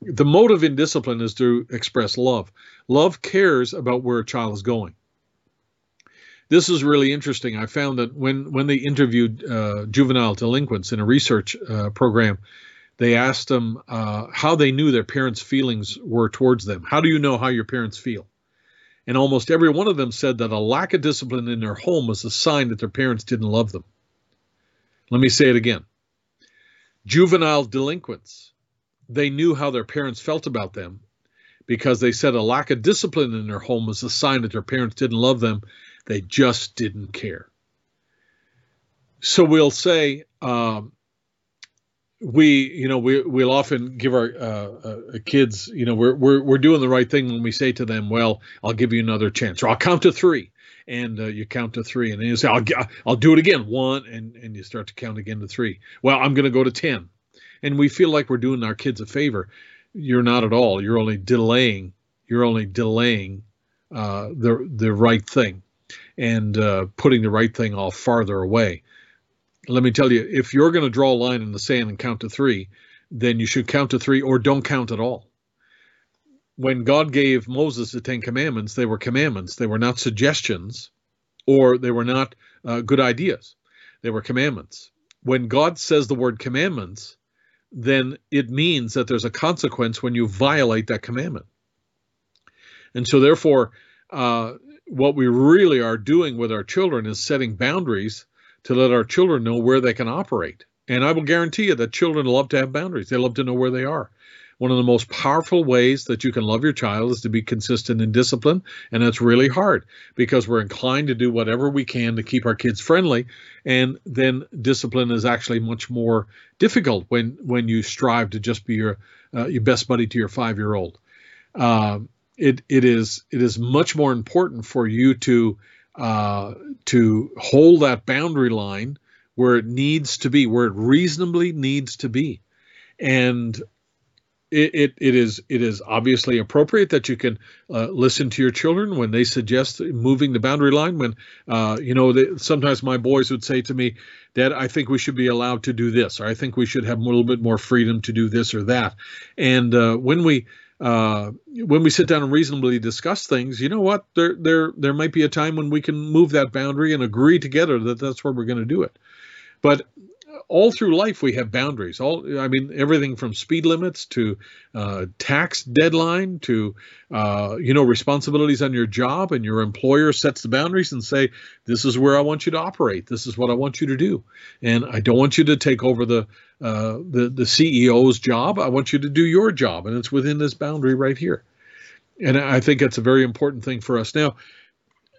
the motive in discipline is to express love. Love cares about where a child is going this is really interesting. I found that when when they interviewed uh, juvenile delinquents in a research uh, program, they asked them uh, how they knew their parents' feelings were towards them. How do you know how your parents feel? And almost every one of them said that a lack of discipline in their home was a sign that their parents didn't love them. Let me say it again. Juvenile delinquents, they knew how their parents felt about them because they said a lack of discipline in their home was a sign that their parents didn't love them they just didn't care. So we'll say, um, we, you know, we, we'll often give our uh, uh, kids, you know, we're, we're, we're doing the right thing when we say to them, well, I'll give you another chance, or I'll count to three. And uh, you count to three, and then you say, I'll, I'll do it again, one, and, and you start to count again to three. Well, I'm going to go to 10. And we feel like we're doing our kids a favor. You're not at all. You're only delaying. You're only delaying uh, the the right thing. And uh, putting the right thing off farther away. Let me tell you, if you're going to draw a line in the sand and count to three, then you should count to three or don't count at all. When God gave Moses the Ten Commandments, they were commandments. They were not suggestions or they were not uh, good ideas. They were commandments. When God says the word commandments, then it means that there's a consequence when you violate that commandment. And so, therefore, uh, what we really are doing with our children is setting boundaries to let our children know where they can operate. And I will guarantee you that children love to have boundaries. They love to know where they are. One of the most powerful ways that you can love your child is to be consistent in discipline. And that's really hard because we're inclined to do whatever we can to keep our kids friendly. And then discipline is actually much more difficult when, when you strive to just be your, uh, your best buddy to your five year old. Uh, it, it is it is much more important for you to uh, to hold that boundary line where it needs to be, where it reasonably needs to be, and it, it, it is it is obviously appropriate that you can uh, listen to your children when they suggest moving the boundary line. When uh, you know they, sometimes my boys would say to me, "Dad, I think we should be allowed to do this, or I think we should have a little bit more freedom to do this or that." And uh, when we uh, when we sit down and reasonably discuss things, you know what? There, there, there might be a time when we can move that boundary and agree together that that's where we're going to do it. But all through life we have boundaries. All i mean everything from speed limits to uh, tax deadline to uh, you know responsibilities on your job and your employer sets the boundaries and say this is where i want you to operate. This is what i want you to do. And i don't want you to take over the uh, the the ceo's job. I want you to do your job and it's within this boundary right here. And i think it's a very important thing for us. Now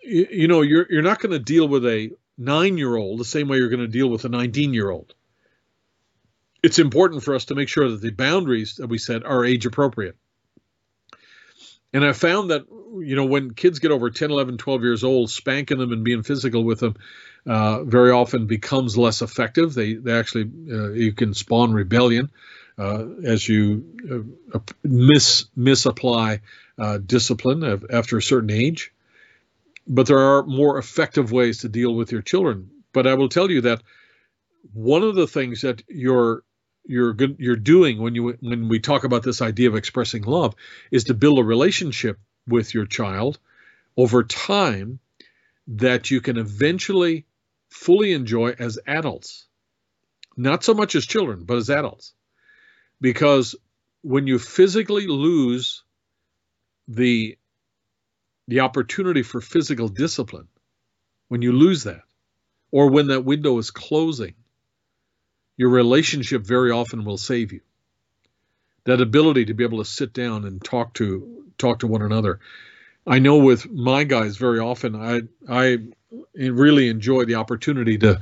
you, you know you're you're not going to deal with a nine year old the same way you're going to deal with a 19 year old it's important for us to make sure that the boundaries that we set are age appropriate. And I found that, you know, when kids get over 10, 11, 12 years old, spanking them and being physical with them uh, very often becomes less effective. They, they actually, uh, you can spawn rebellion uh, as you uh, mis, misapply uh, discipline after a certain age. But there are more effective ways to deal with your children. But I will tell you that one of the things that your you're good, you're doing when you when we talk about this idea of expressing love is to build a relationship with your child over time that you can eventually fully enjoy as adults. Not so much as children but as adults. Because when you physically lose the the opportunity for physical discipline when you lose that or when that window is closing your relationship very often will save you. That ability to be able to sit down and talk to talk to one another. I know with my guys very often I I really enjoy the opportunity to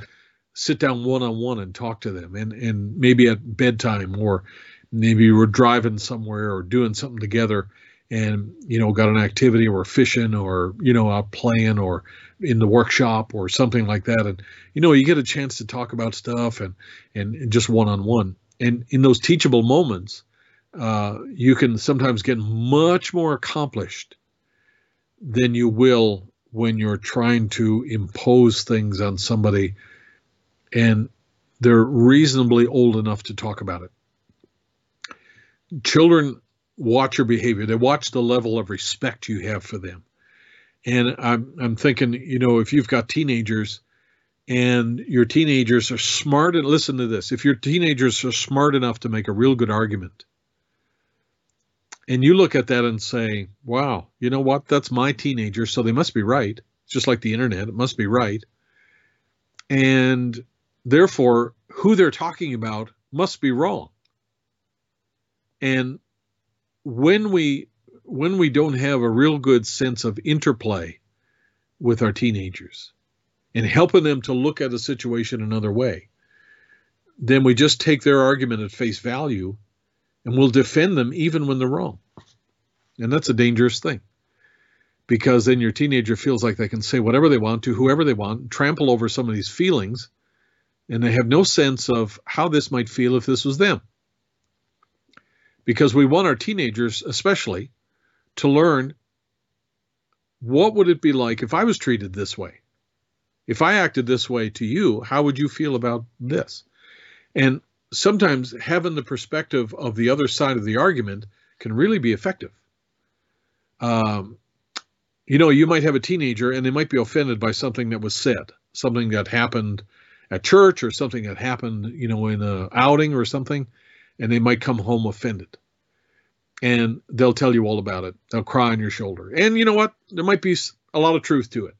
sit down one on one and talk to them and and maybe at bedtime or maybe we're driving somewhere or doing something together and you know got an activity or fishing or you know out playing or in the workshop or something like that. And you know you get a chance to talk about stuff and and, just one on one and in those teachable moments uh, you can sometimes get much more accomplished than you will when you're trying to impose things on somebody and they're reasonably old enough to talk about it. Children watch your behavior. They watch the level of respect you have for them and I'm I'm thinking, you know, if you've got teenagers and your teenagers are smart and listen to this, if your teenagers are smart enough to make a real good argument, and you look at that and say, wow, you know what? That's my teenager, so they must be right. It's just like the internet, it must be right. And therefore, who they're talking about must be wrong. And when we when we don't have a real good sense of interplay with our teenagers and helping them to look at a situation another way, then we just take their argument at face value and we'll defend them even when they're wrong. And that's a dangerous thing because then your teenager feels like they can say whatever they want to whoever they want, trample over some of these feelings, and they have no sense of how this might feel if this was them. Because we want our teenagers, especially, to learn what would it be like if I was treated this way? If I acted this way to you, how would you feel about this? And sometimes having the perspective of the other side of the argument can really be effective. Um, you know, you might have a teenager and they might be offended by something that was said, something that happened at church or something that happened, you know, in a outing or something, and they might come home offended. And they'll tell you all about it. They'll cry on your shoulder. And you know what? There might be a lot of truth to it.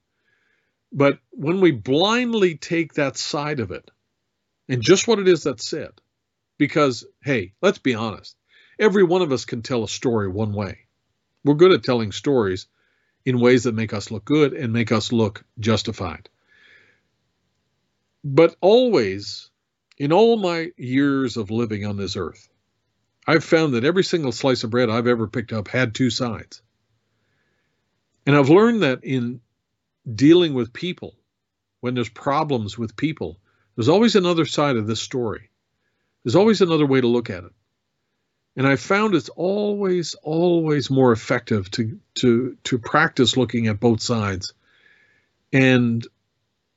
But when we blindly take that side of it and just what it is that's said, because, hey, let's be honest, every one of us can tell a story one way. We're good at telling stories in ways that make us look good and make us look justified. But always, in all my years of living on this earth, I've found that every single slice of bread I've ever picked up had two sides. And I've learned that in dealing with people, when there's problems with people, there's always another side of this story. There's always another way to look at it. And I found it's always, always more effective to to to practice looking at both sides and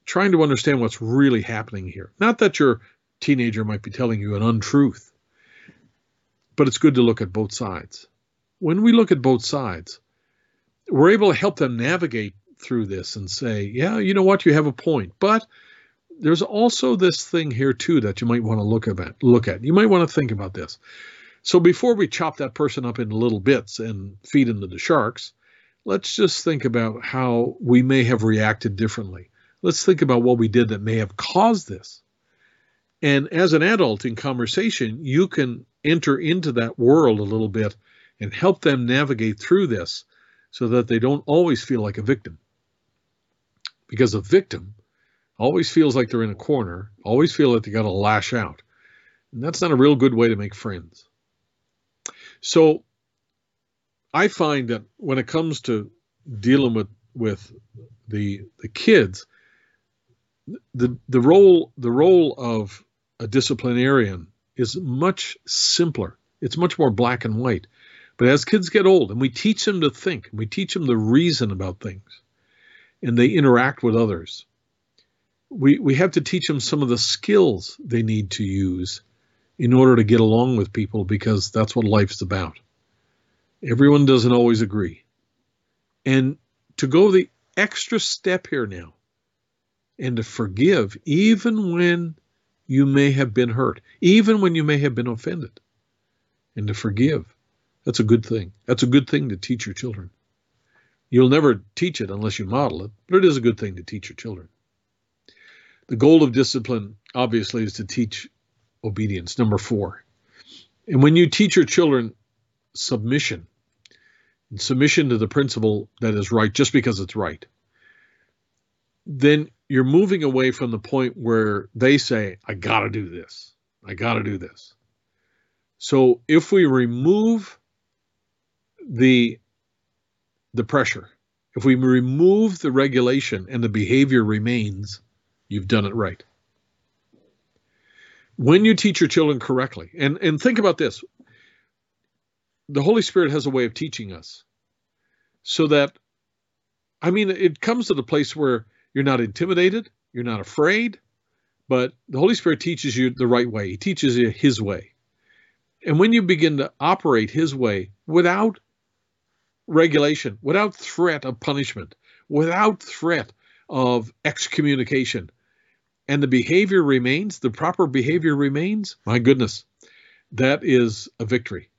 trying to understand what's really happening here. Not that your teenager might be telling you an untruth, but it's good to look at both sides. When we look at both sides, we're able to help them navigate through this and say, yeah, you know what, you have a point, but there's also this thing here too that you might want to look at. Look at. You might want to think about this. So before we chop that person up into little bits and feed them to the sharks, let's just think about how we may have reacted differently. Let's think about what we did that may have caused this. And as an adult in conversation, you can enter into that world a little bit and help them navigate through this so that they don't always feel like a victim. Because a victim always feels like they're in a corner, always feel like they got to lash out. And that's not a real good way to make friends. So I find that when it comes to dealing with with the the kids, the the role the role of a disciplinarian is much simpler. It's much more black and white. But as kids get old and we teach them to think, we teach them to reason about things, and they interact with others, we, we have to teach them some of the skills they need to use in order to get along with people because that's what life's about. Everyone doesn't always agree. And to go the extra step here now and to forgive, even when you may have been hurt, even when you may have been offended, and to forgive, that's a good thing. That's a good thing to teach your children. You'll never teach it unless you model it, but it is a good thing to teach your children. The goal of discipline, obviously, is to teach obedience. Number four. And when you teach your children submission, submission to the principle that is right just because it's right, then you're moving away from the point where they say, I got to do this. I got to do this. So if we remove the the pressure, if we remove the regulation and the behavior remains, you've done it right when you teach your children correctly, and, and think about this the Holy Spirit has a way of teaching us so that, I mean, it comes to the place where you're not intimidated, you're not afraid, but the Holy Spirit teaches you the right way. He teaches you His way. And when you begin to operate His way without regulation, without threat of punishment, without threat of excommunication, and the behavior remains, the proper behavior remains, my goodness, that is a victory.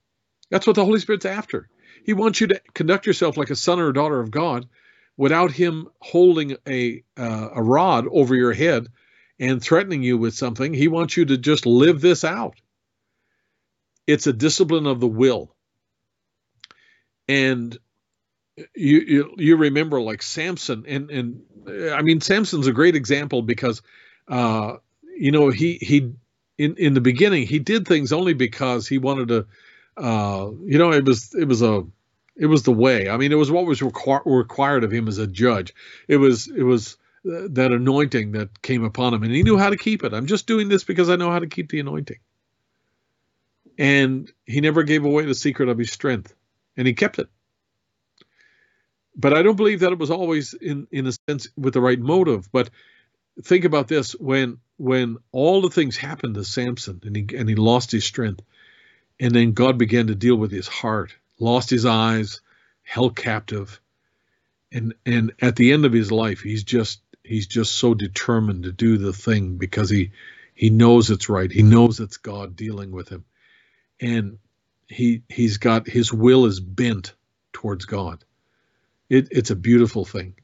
That's what the Holy Spirit's after. He wants you to conduct yourself like a son or a daughter of God without Him holding a, uh, a rod over your head and threatening you with something. He wants you to just live this out. It's a discipline of the will. And you, you, you remember like Samson and and I mean Samson's a great example because uh, you know, he he in in the beginning he did things only because he wanted to. Uh, you know, it was it was a it was the way. I mean, it was what was requ- required of him as a judge. It was it was uh, that anointing that came upon him, and he knew how to keep it. I'm just doing this because I know how to keep the anointing. And he never gave away the secret of his strength, and he kept it. but I don't believe that it was always in in a sense with the right motive. But think about this: when when all the things happened to Samson and he and he lost his strength, and then God began to deal with his heart, lost his eyes, held captive, and and at the end of his life, he's just he's just so determined to do the thing because he he knows it's right. He knows it's God dealing with him, and he he's got his will is bent towards God. It, it's a beautiful thing.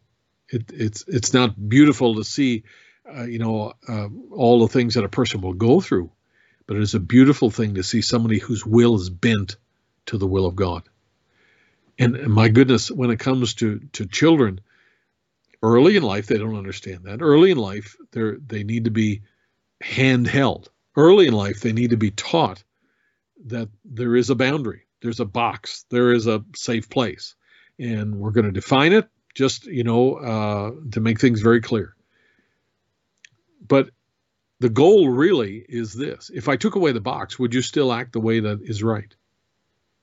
It, it's it's not beautiful to see, uh, you know, uh, all the things that a person will go through, but it is a beautiful thing to see somebody whose will is bent to the will of God. And, my goodness, when it comes to to children, early in life they don't understand that. Early in life, they they need to be handheld. Early in life, they need to be taught that there is a boundary, there's a box, there is a safe place, and we're going to define it just you know uh, to make things very clear. But the goal really is this: if I took away the box, would you still act the way that is right?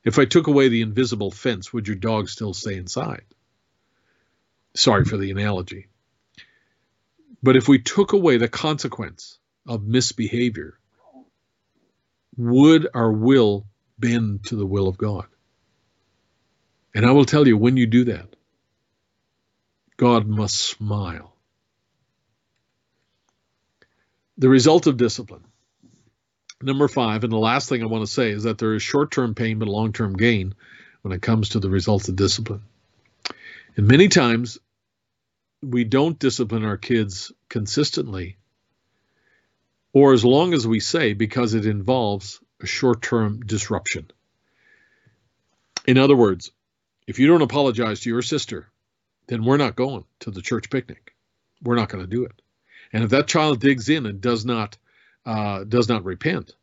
If I took away the invisible fence, would your dog still stay inside? Sorry for the analogy. But if we took away the consequence of misbehavior, would our will bend to the will of God? And I will tell you, when you do that, God must smile. The result of discipline. Number five, and the last thing I want to say is that there is short term pain but long term gain when it comes to the results of discipline. And many times we don't discipline our kids consistently or as long as we say because it involves a short term disruption. In other words, if you don't apologize to your sister, then we're not going to the church picnic. We're not going to do it. And if that child digs in and does not uh, does not repent,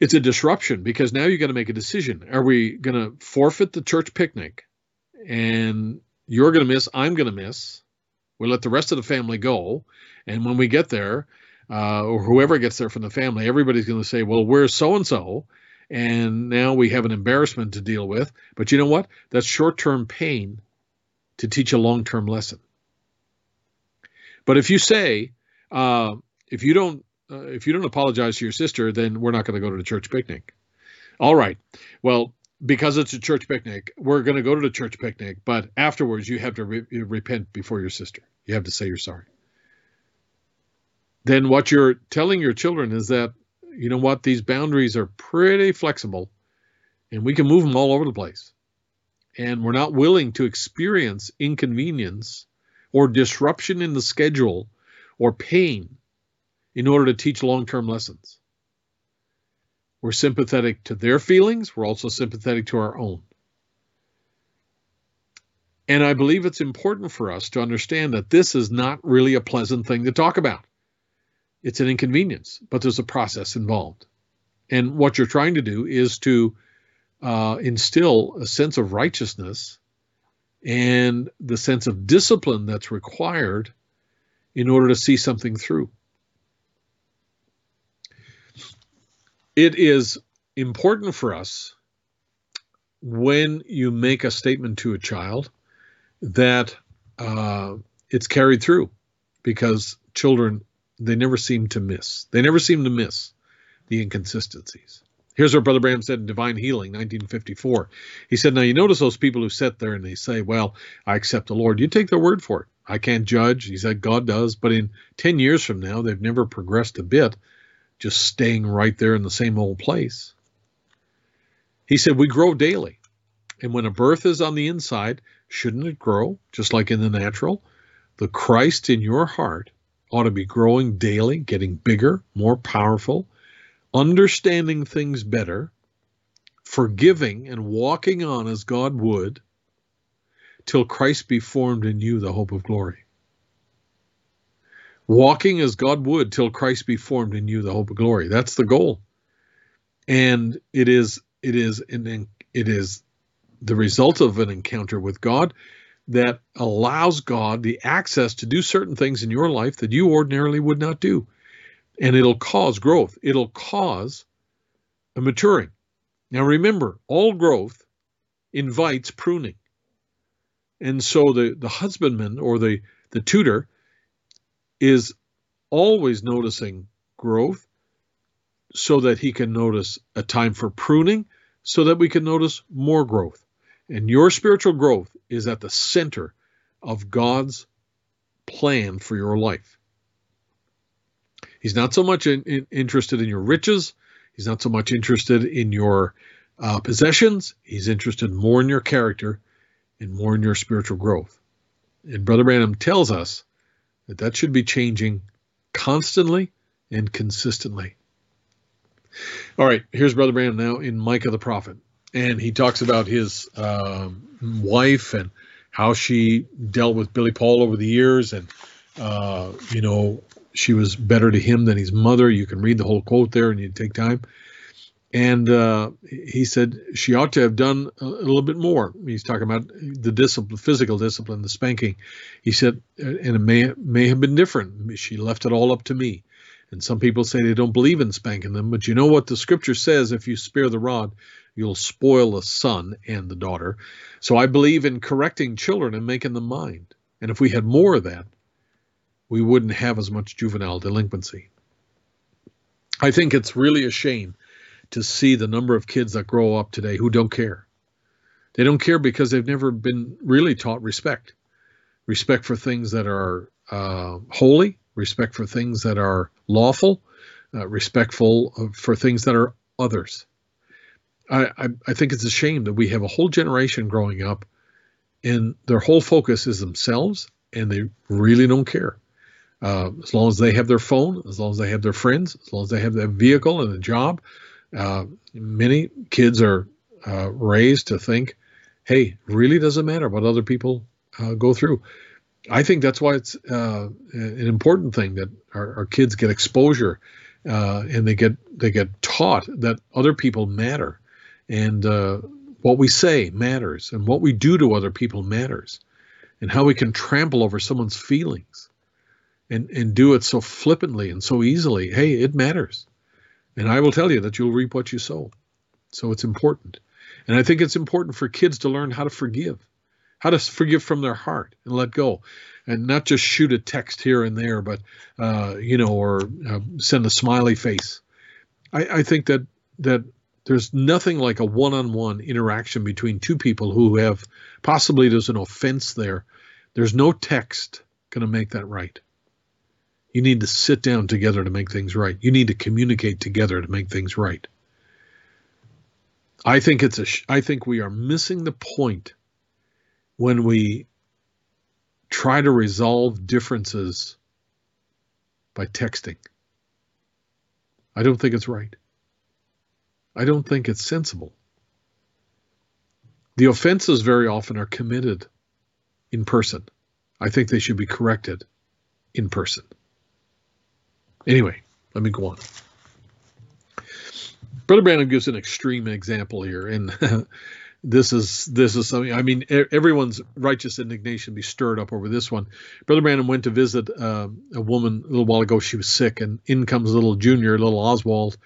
it's a disruption because now you got to make a decision. Are we going to forfeit the church picnic, and you're going to miss, I'm going to miss. We let the rest of the family go, and when we get there, uh, or whoever gets there from the family, everybody's going to say, well, where's so and so? And now we have an embarrassment to deal with. But you know what? That's short term pain to teach a long term lesson. But if you say, uh, if you don't, uh, if you don't apologize to your sister, then we're not going to go to the church picnic. All right. Well, because it's a church picnic, we're going to go to the church picnic, but afterwards you have to re- repent before your sister. You have to say you're sorry then what you're telling your children is that, you know what, these boundaries are pretty flexible and we can move them all over the place. And we're not willing to experience inconvenience or disruption in the schedule or pain in order to teach long term lessons. We're sympathetic to their feelings, we're also sympathetic to our own. And I believe it's important for us to understand that this is not really a pleasant thing to talk about. It's an inconvenience, but there's a process involved. And what you're trying to do is to uh, instill a sense of righteousness and the sense of discipline that's required in order to see something through. It is important for us when you make a statement to a child that uh, it's carried through because children they never seem to miss. They never seem to miss the inconsistencies. Here's what Brother Branham said in Divine Healing, 1954. He said, Now you notice those people who sit there and they say, Well, I accept the Lord. You take their word for it. I can't judge. He said, God does. But in 10 years from now, they've never progressed a bit, just staying right there in the same old place. He said, We grow daily. And when a birth is on the inside, shouldn't it grow just like in the natural? The Christ in your heart ought to be growing daily, getting bigger, more powerful, understanding things better, forgiving and walking on as God would, till Christ be formed in you, the hope of glory. Walking as God would till Christ be formed in you, the hope of glory. That's the goal. And it is it is an, it is the result of an encounter with God that allows God the access to do certain things in your life that you ordinarily would not do. And it'll cause growth, it'll cause a maturing. Now remember, all growth invites pruning. And so the, the husbandman or the, the tutor is always noticing growth so that he can notice a time for pruning so that we can notice more growth. And your spiritual growth is at the center of God's plan for your life. He's not so much in, in, interested in your riches. He's not so much interested in your uh, possessions. He's interested more in your character and more in your spiritual growth. And Brother Branham tells us that that should be changing constantly and consistently. All right, here's Brother Branham now in Micah the prophet, and he talks about his uh, wife and how she dealt with Billy Paul over the years, and uh, you know she was better to him than his mother. You can read the whole quote there, and you take time. And uh, he said she ought to have done a, little bit more. He's talking about the discipline, physical discipline, the spanking. He said, and it may may have been different. She left it all up to me. And some people say they don't believe in spanking them, but you know what the scripture says: if you spare the rod, you'll spoil the son and the daughter. So I believe in correcting children and making them mind. And if we had more of that, we wouldn't have as much juvenile delinquency. I think it's really a shame to see the number of kids that grow up today who don't care. They don't care because they've never been really taught respect respect for things that are uh, holy, respect for things that are lawful, uh, respectful for things that are others. I, I, I think it's a shame that we have a whole generation growing up and their whole focus is themselves and they really don't care. Uh, as long as they have their phone, as long as they have their friends, as long as they have their vehicle and a job, uh, many kids are uh, raised to think, hey, really doesn't matter what other people uh, go through. I think that's why it's uh, an important thing that our, our kids get exposure uh, and they get they get taught that other people matter and what we say matters and what we do to other people matters and how we can trample over someone's feelings and and do it so flippantly and so easily. Hey, it matters. And I will tell you that you'll reap what you sow. So it's important. And I think it's important for kids to learn how to forgive, how to forgive from their heart and let go. And not just shoot a text here and there, but, uh, you know, or uh, send a smiley face. I, I think that, that there's nothing like a one-on-one interaction between two people who have possibly there's an offense there. There's no text going to make that right. You need to sit down together to make things right. You need to communicate together to make things right. I think it's a I think we are missing the point when we try to resolve differences by texting. I don't think it's right. I don't think it's sensible. The offenses very often are committed in person. I think they should be corrected in person. Anyway, let me go on. Brother Branham gives an extreme example here, and this is this is something. I mean, everyone's righteous indignation be stirred up over this one. Brother Branham went to visit uh, a woman a little while ago. She was sick, and in comes little Junior, little Oswald,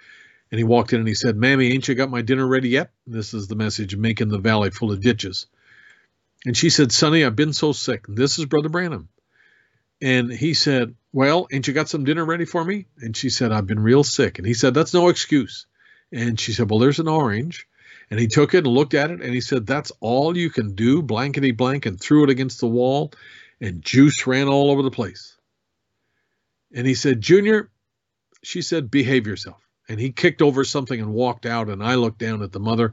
and he walked in and he said, "Mammy, ain't you got my dinner ready yet?" This is the message: making the valley full of ditches. And she said, "Sonny, I've been so sick." This is Brother Branham. And he said, Well, ain't you got some dinner ready for me? And she said, I've been real sick. And he said, That's no excuse. And she said, Well, there's an orange. And he took it and looked at it and he said, That's all you can do, blankety blank, and threw it against the wall. And juice ran all over the place. And he said, Junior, she said, behave yourself. And he kicked over something and walked out. And I looked down at the mother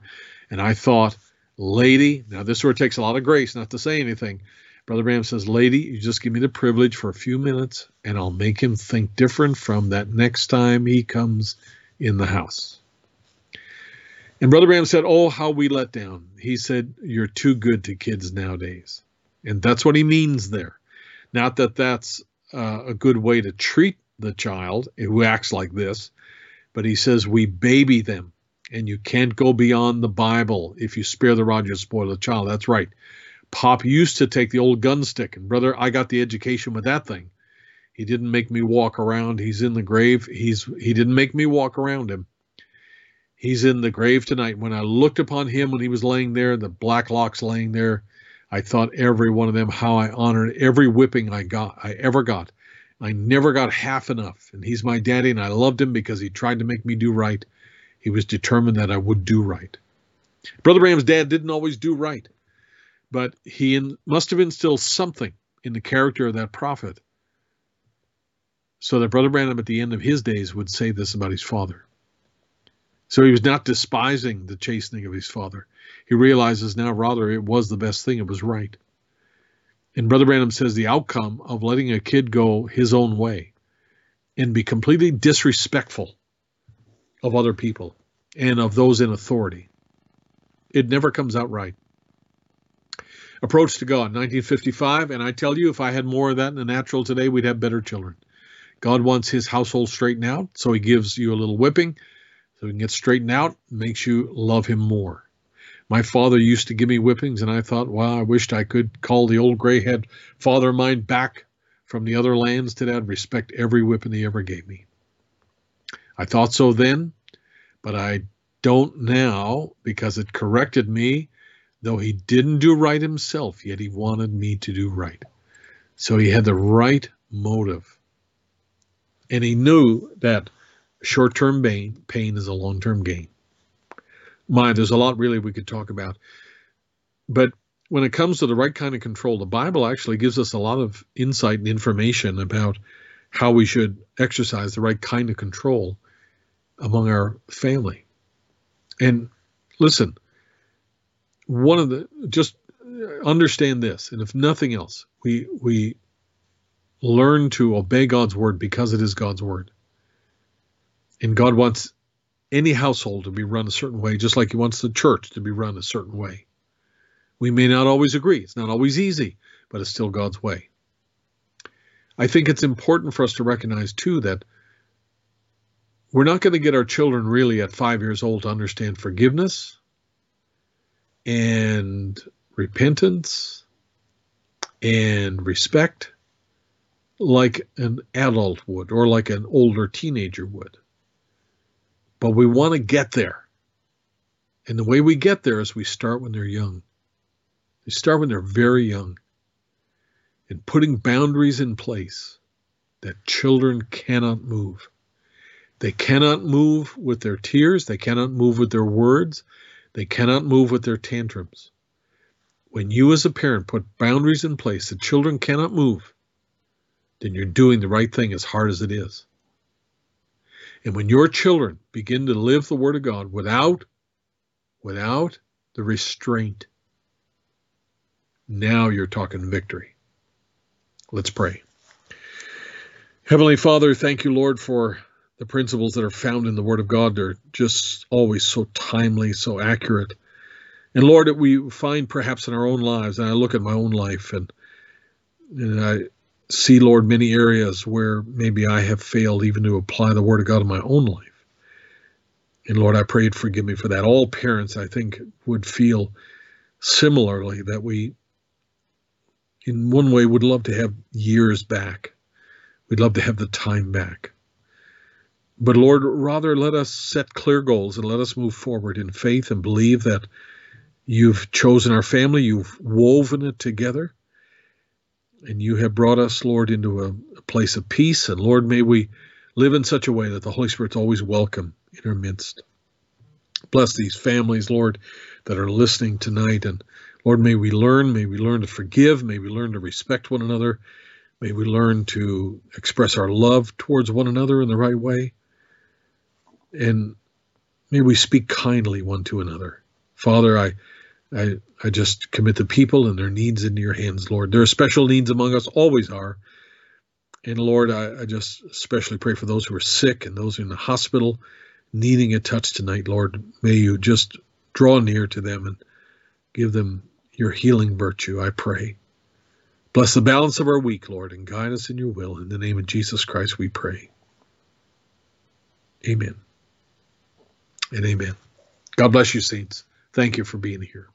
and I thought, Lady, now this word takes a lot of grace not to say anything, Brother Branham says, Lady, you just give me the privilege for a few minutes and I'll make him think different from that next time he comes in the house. And Brother Branham said, Oh, how we let down. He said, You're too good to kids nowadays. And that's what he means there. Not that that's uh, a good way to treat the child who acts like this, but he says, We baby them. And you can't go beyond the Bible. If you spare the rod, you spoil the child. That's right. Pop used to take the old gun stick, and brother, I got the education with that thing. He didn't make me walk around. He's in the grave. He's he didn't make me walk around him. He's in the grave tonight. When I looked upon him when he was laying there, the black locks laying there, I thought every one of them how I honored every whipping I got, I ever got. I never got half enough. And he's my daddy, and I loved him because he tried to make me do right. He was determined that I would do right. Brother Branham's dad didn't always do right, but he in, must have instilled something in the character of that prophet so that Brother Branham at the end of his days would say this about his father. So he was not despising the chastening of his father. He realizes now, rather, it was the best thing, it was right. And Brother Branham says the outcome of letting a kid go his own way and be completely disrespectful of other people and of those in authority, it never comes out right. Approach to God, 1955, and I tell you, if I had more of that in the natural today, we'd have better children. God wants his household straightened out, so he gives you a little whipping so he can get straightened out, makes you love him more. My father used to give me whippings, and I thought, wow, I wished I could call the old gray head father of mine back from the other lands to that, respect every whipping he ever gave me. I thought so then, but I don't now because it corrected me, though he didn't do right himself, yet he wanted me to do right. So he had the right motive. And he knew that short term pain, pain is a long term gain. My, there's a lot really we could talk about. But when it comes to the right kind of control, the Bible actually gives us a lot of insight and information about how we should exercise the right kind of control among our family. And listen, one of the just understand this, and if nothing else, we we learn to obey God's word because it is God's word. And God wants any household to be run a certain way, just like He wants the church to be run a certain way. We may not always agree, it's not always easy, but it's still God's way. I think it's important for us to recognize, too, that we're not going to get our children really at five years old to understand forgiveness and repentance and respect like an adult would or like an older teenager would. But we want to get there. And the way we get there is we start when they're young. We start when they're very young. And putting boundaries in place that children cannot move. They cannot move with their tears. They cannot move with their words. They cannot move with their tantrums. When you, as a parent, put boundaries in place that children cannot move, then you're doing the right thing as hard as it is. And when your children begin to live the Word of God without, without the restraint, now you're talking victory. Let's pray. Heavenly Father, thank you, Lord, for the principles that are found in the Word of God. They're just always so timely, so accurate. And Lord, that we find perhaps in our own lives, and I look at my own life and, and I see, Lord, many areas where maybe I have failed even to apply the Word of God in my own life. And Lord, I pray you'd forgive me for that. All parents, I think, would feel similarly that we, in one way, would love to have years back. We'd love to have the time back. But Lord, rather let us set clear goals and let us move forward in faith and believe that you've chosen our family, you've woven it together, and you have brought us, Lord, into a, a, place of peace. And Lord, may we live in such a way that the Holy Spirit's always welcome in our midst. Bless these families, Lord, that are listening tonight. And Lord, may we learn, may we learn to forgive, may we learn to respect one another, may we learn to express our love towards one another in the right way. And may we speak kindly one to another. Father, I I, I just commit the people and their needs into your hands, Lord. There are special needs among us, always are. And Lord, I, I just especially pray for those who are sick and those in the hospital needing a touch tonight, Lord. May you just draw near to them and give them your healing virtue, I pray. Bless the balance of our week, Lord, and guide us in your will. In the name of Jesus Christ, we pray. Amen. And amen. God bless you, saints. Thank you for being here.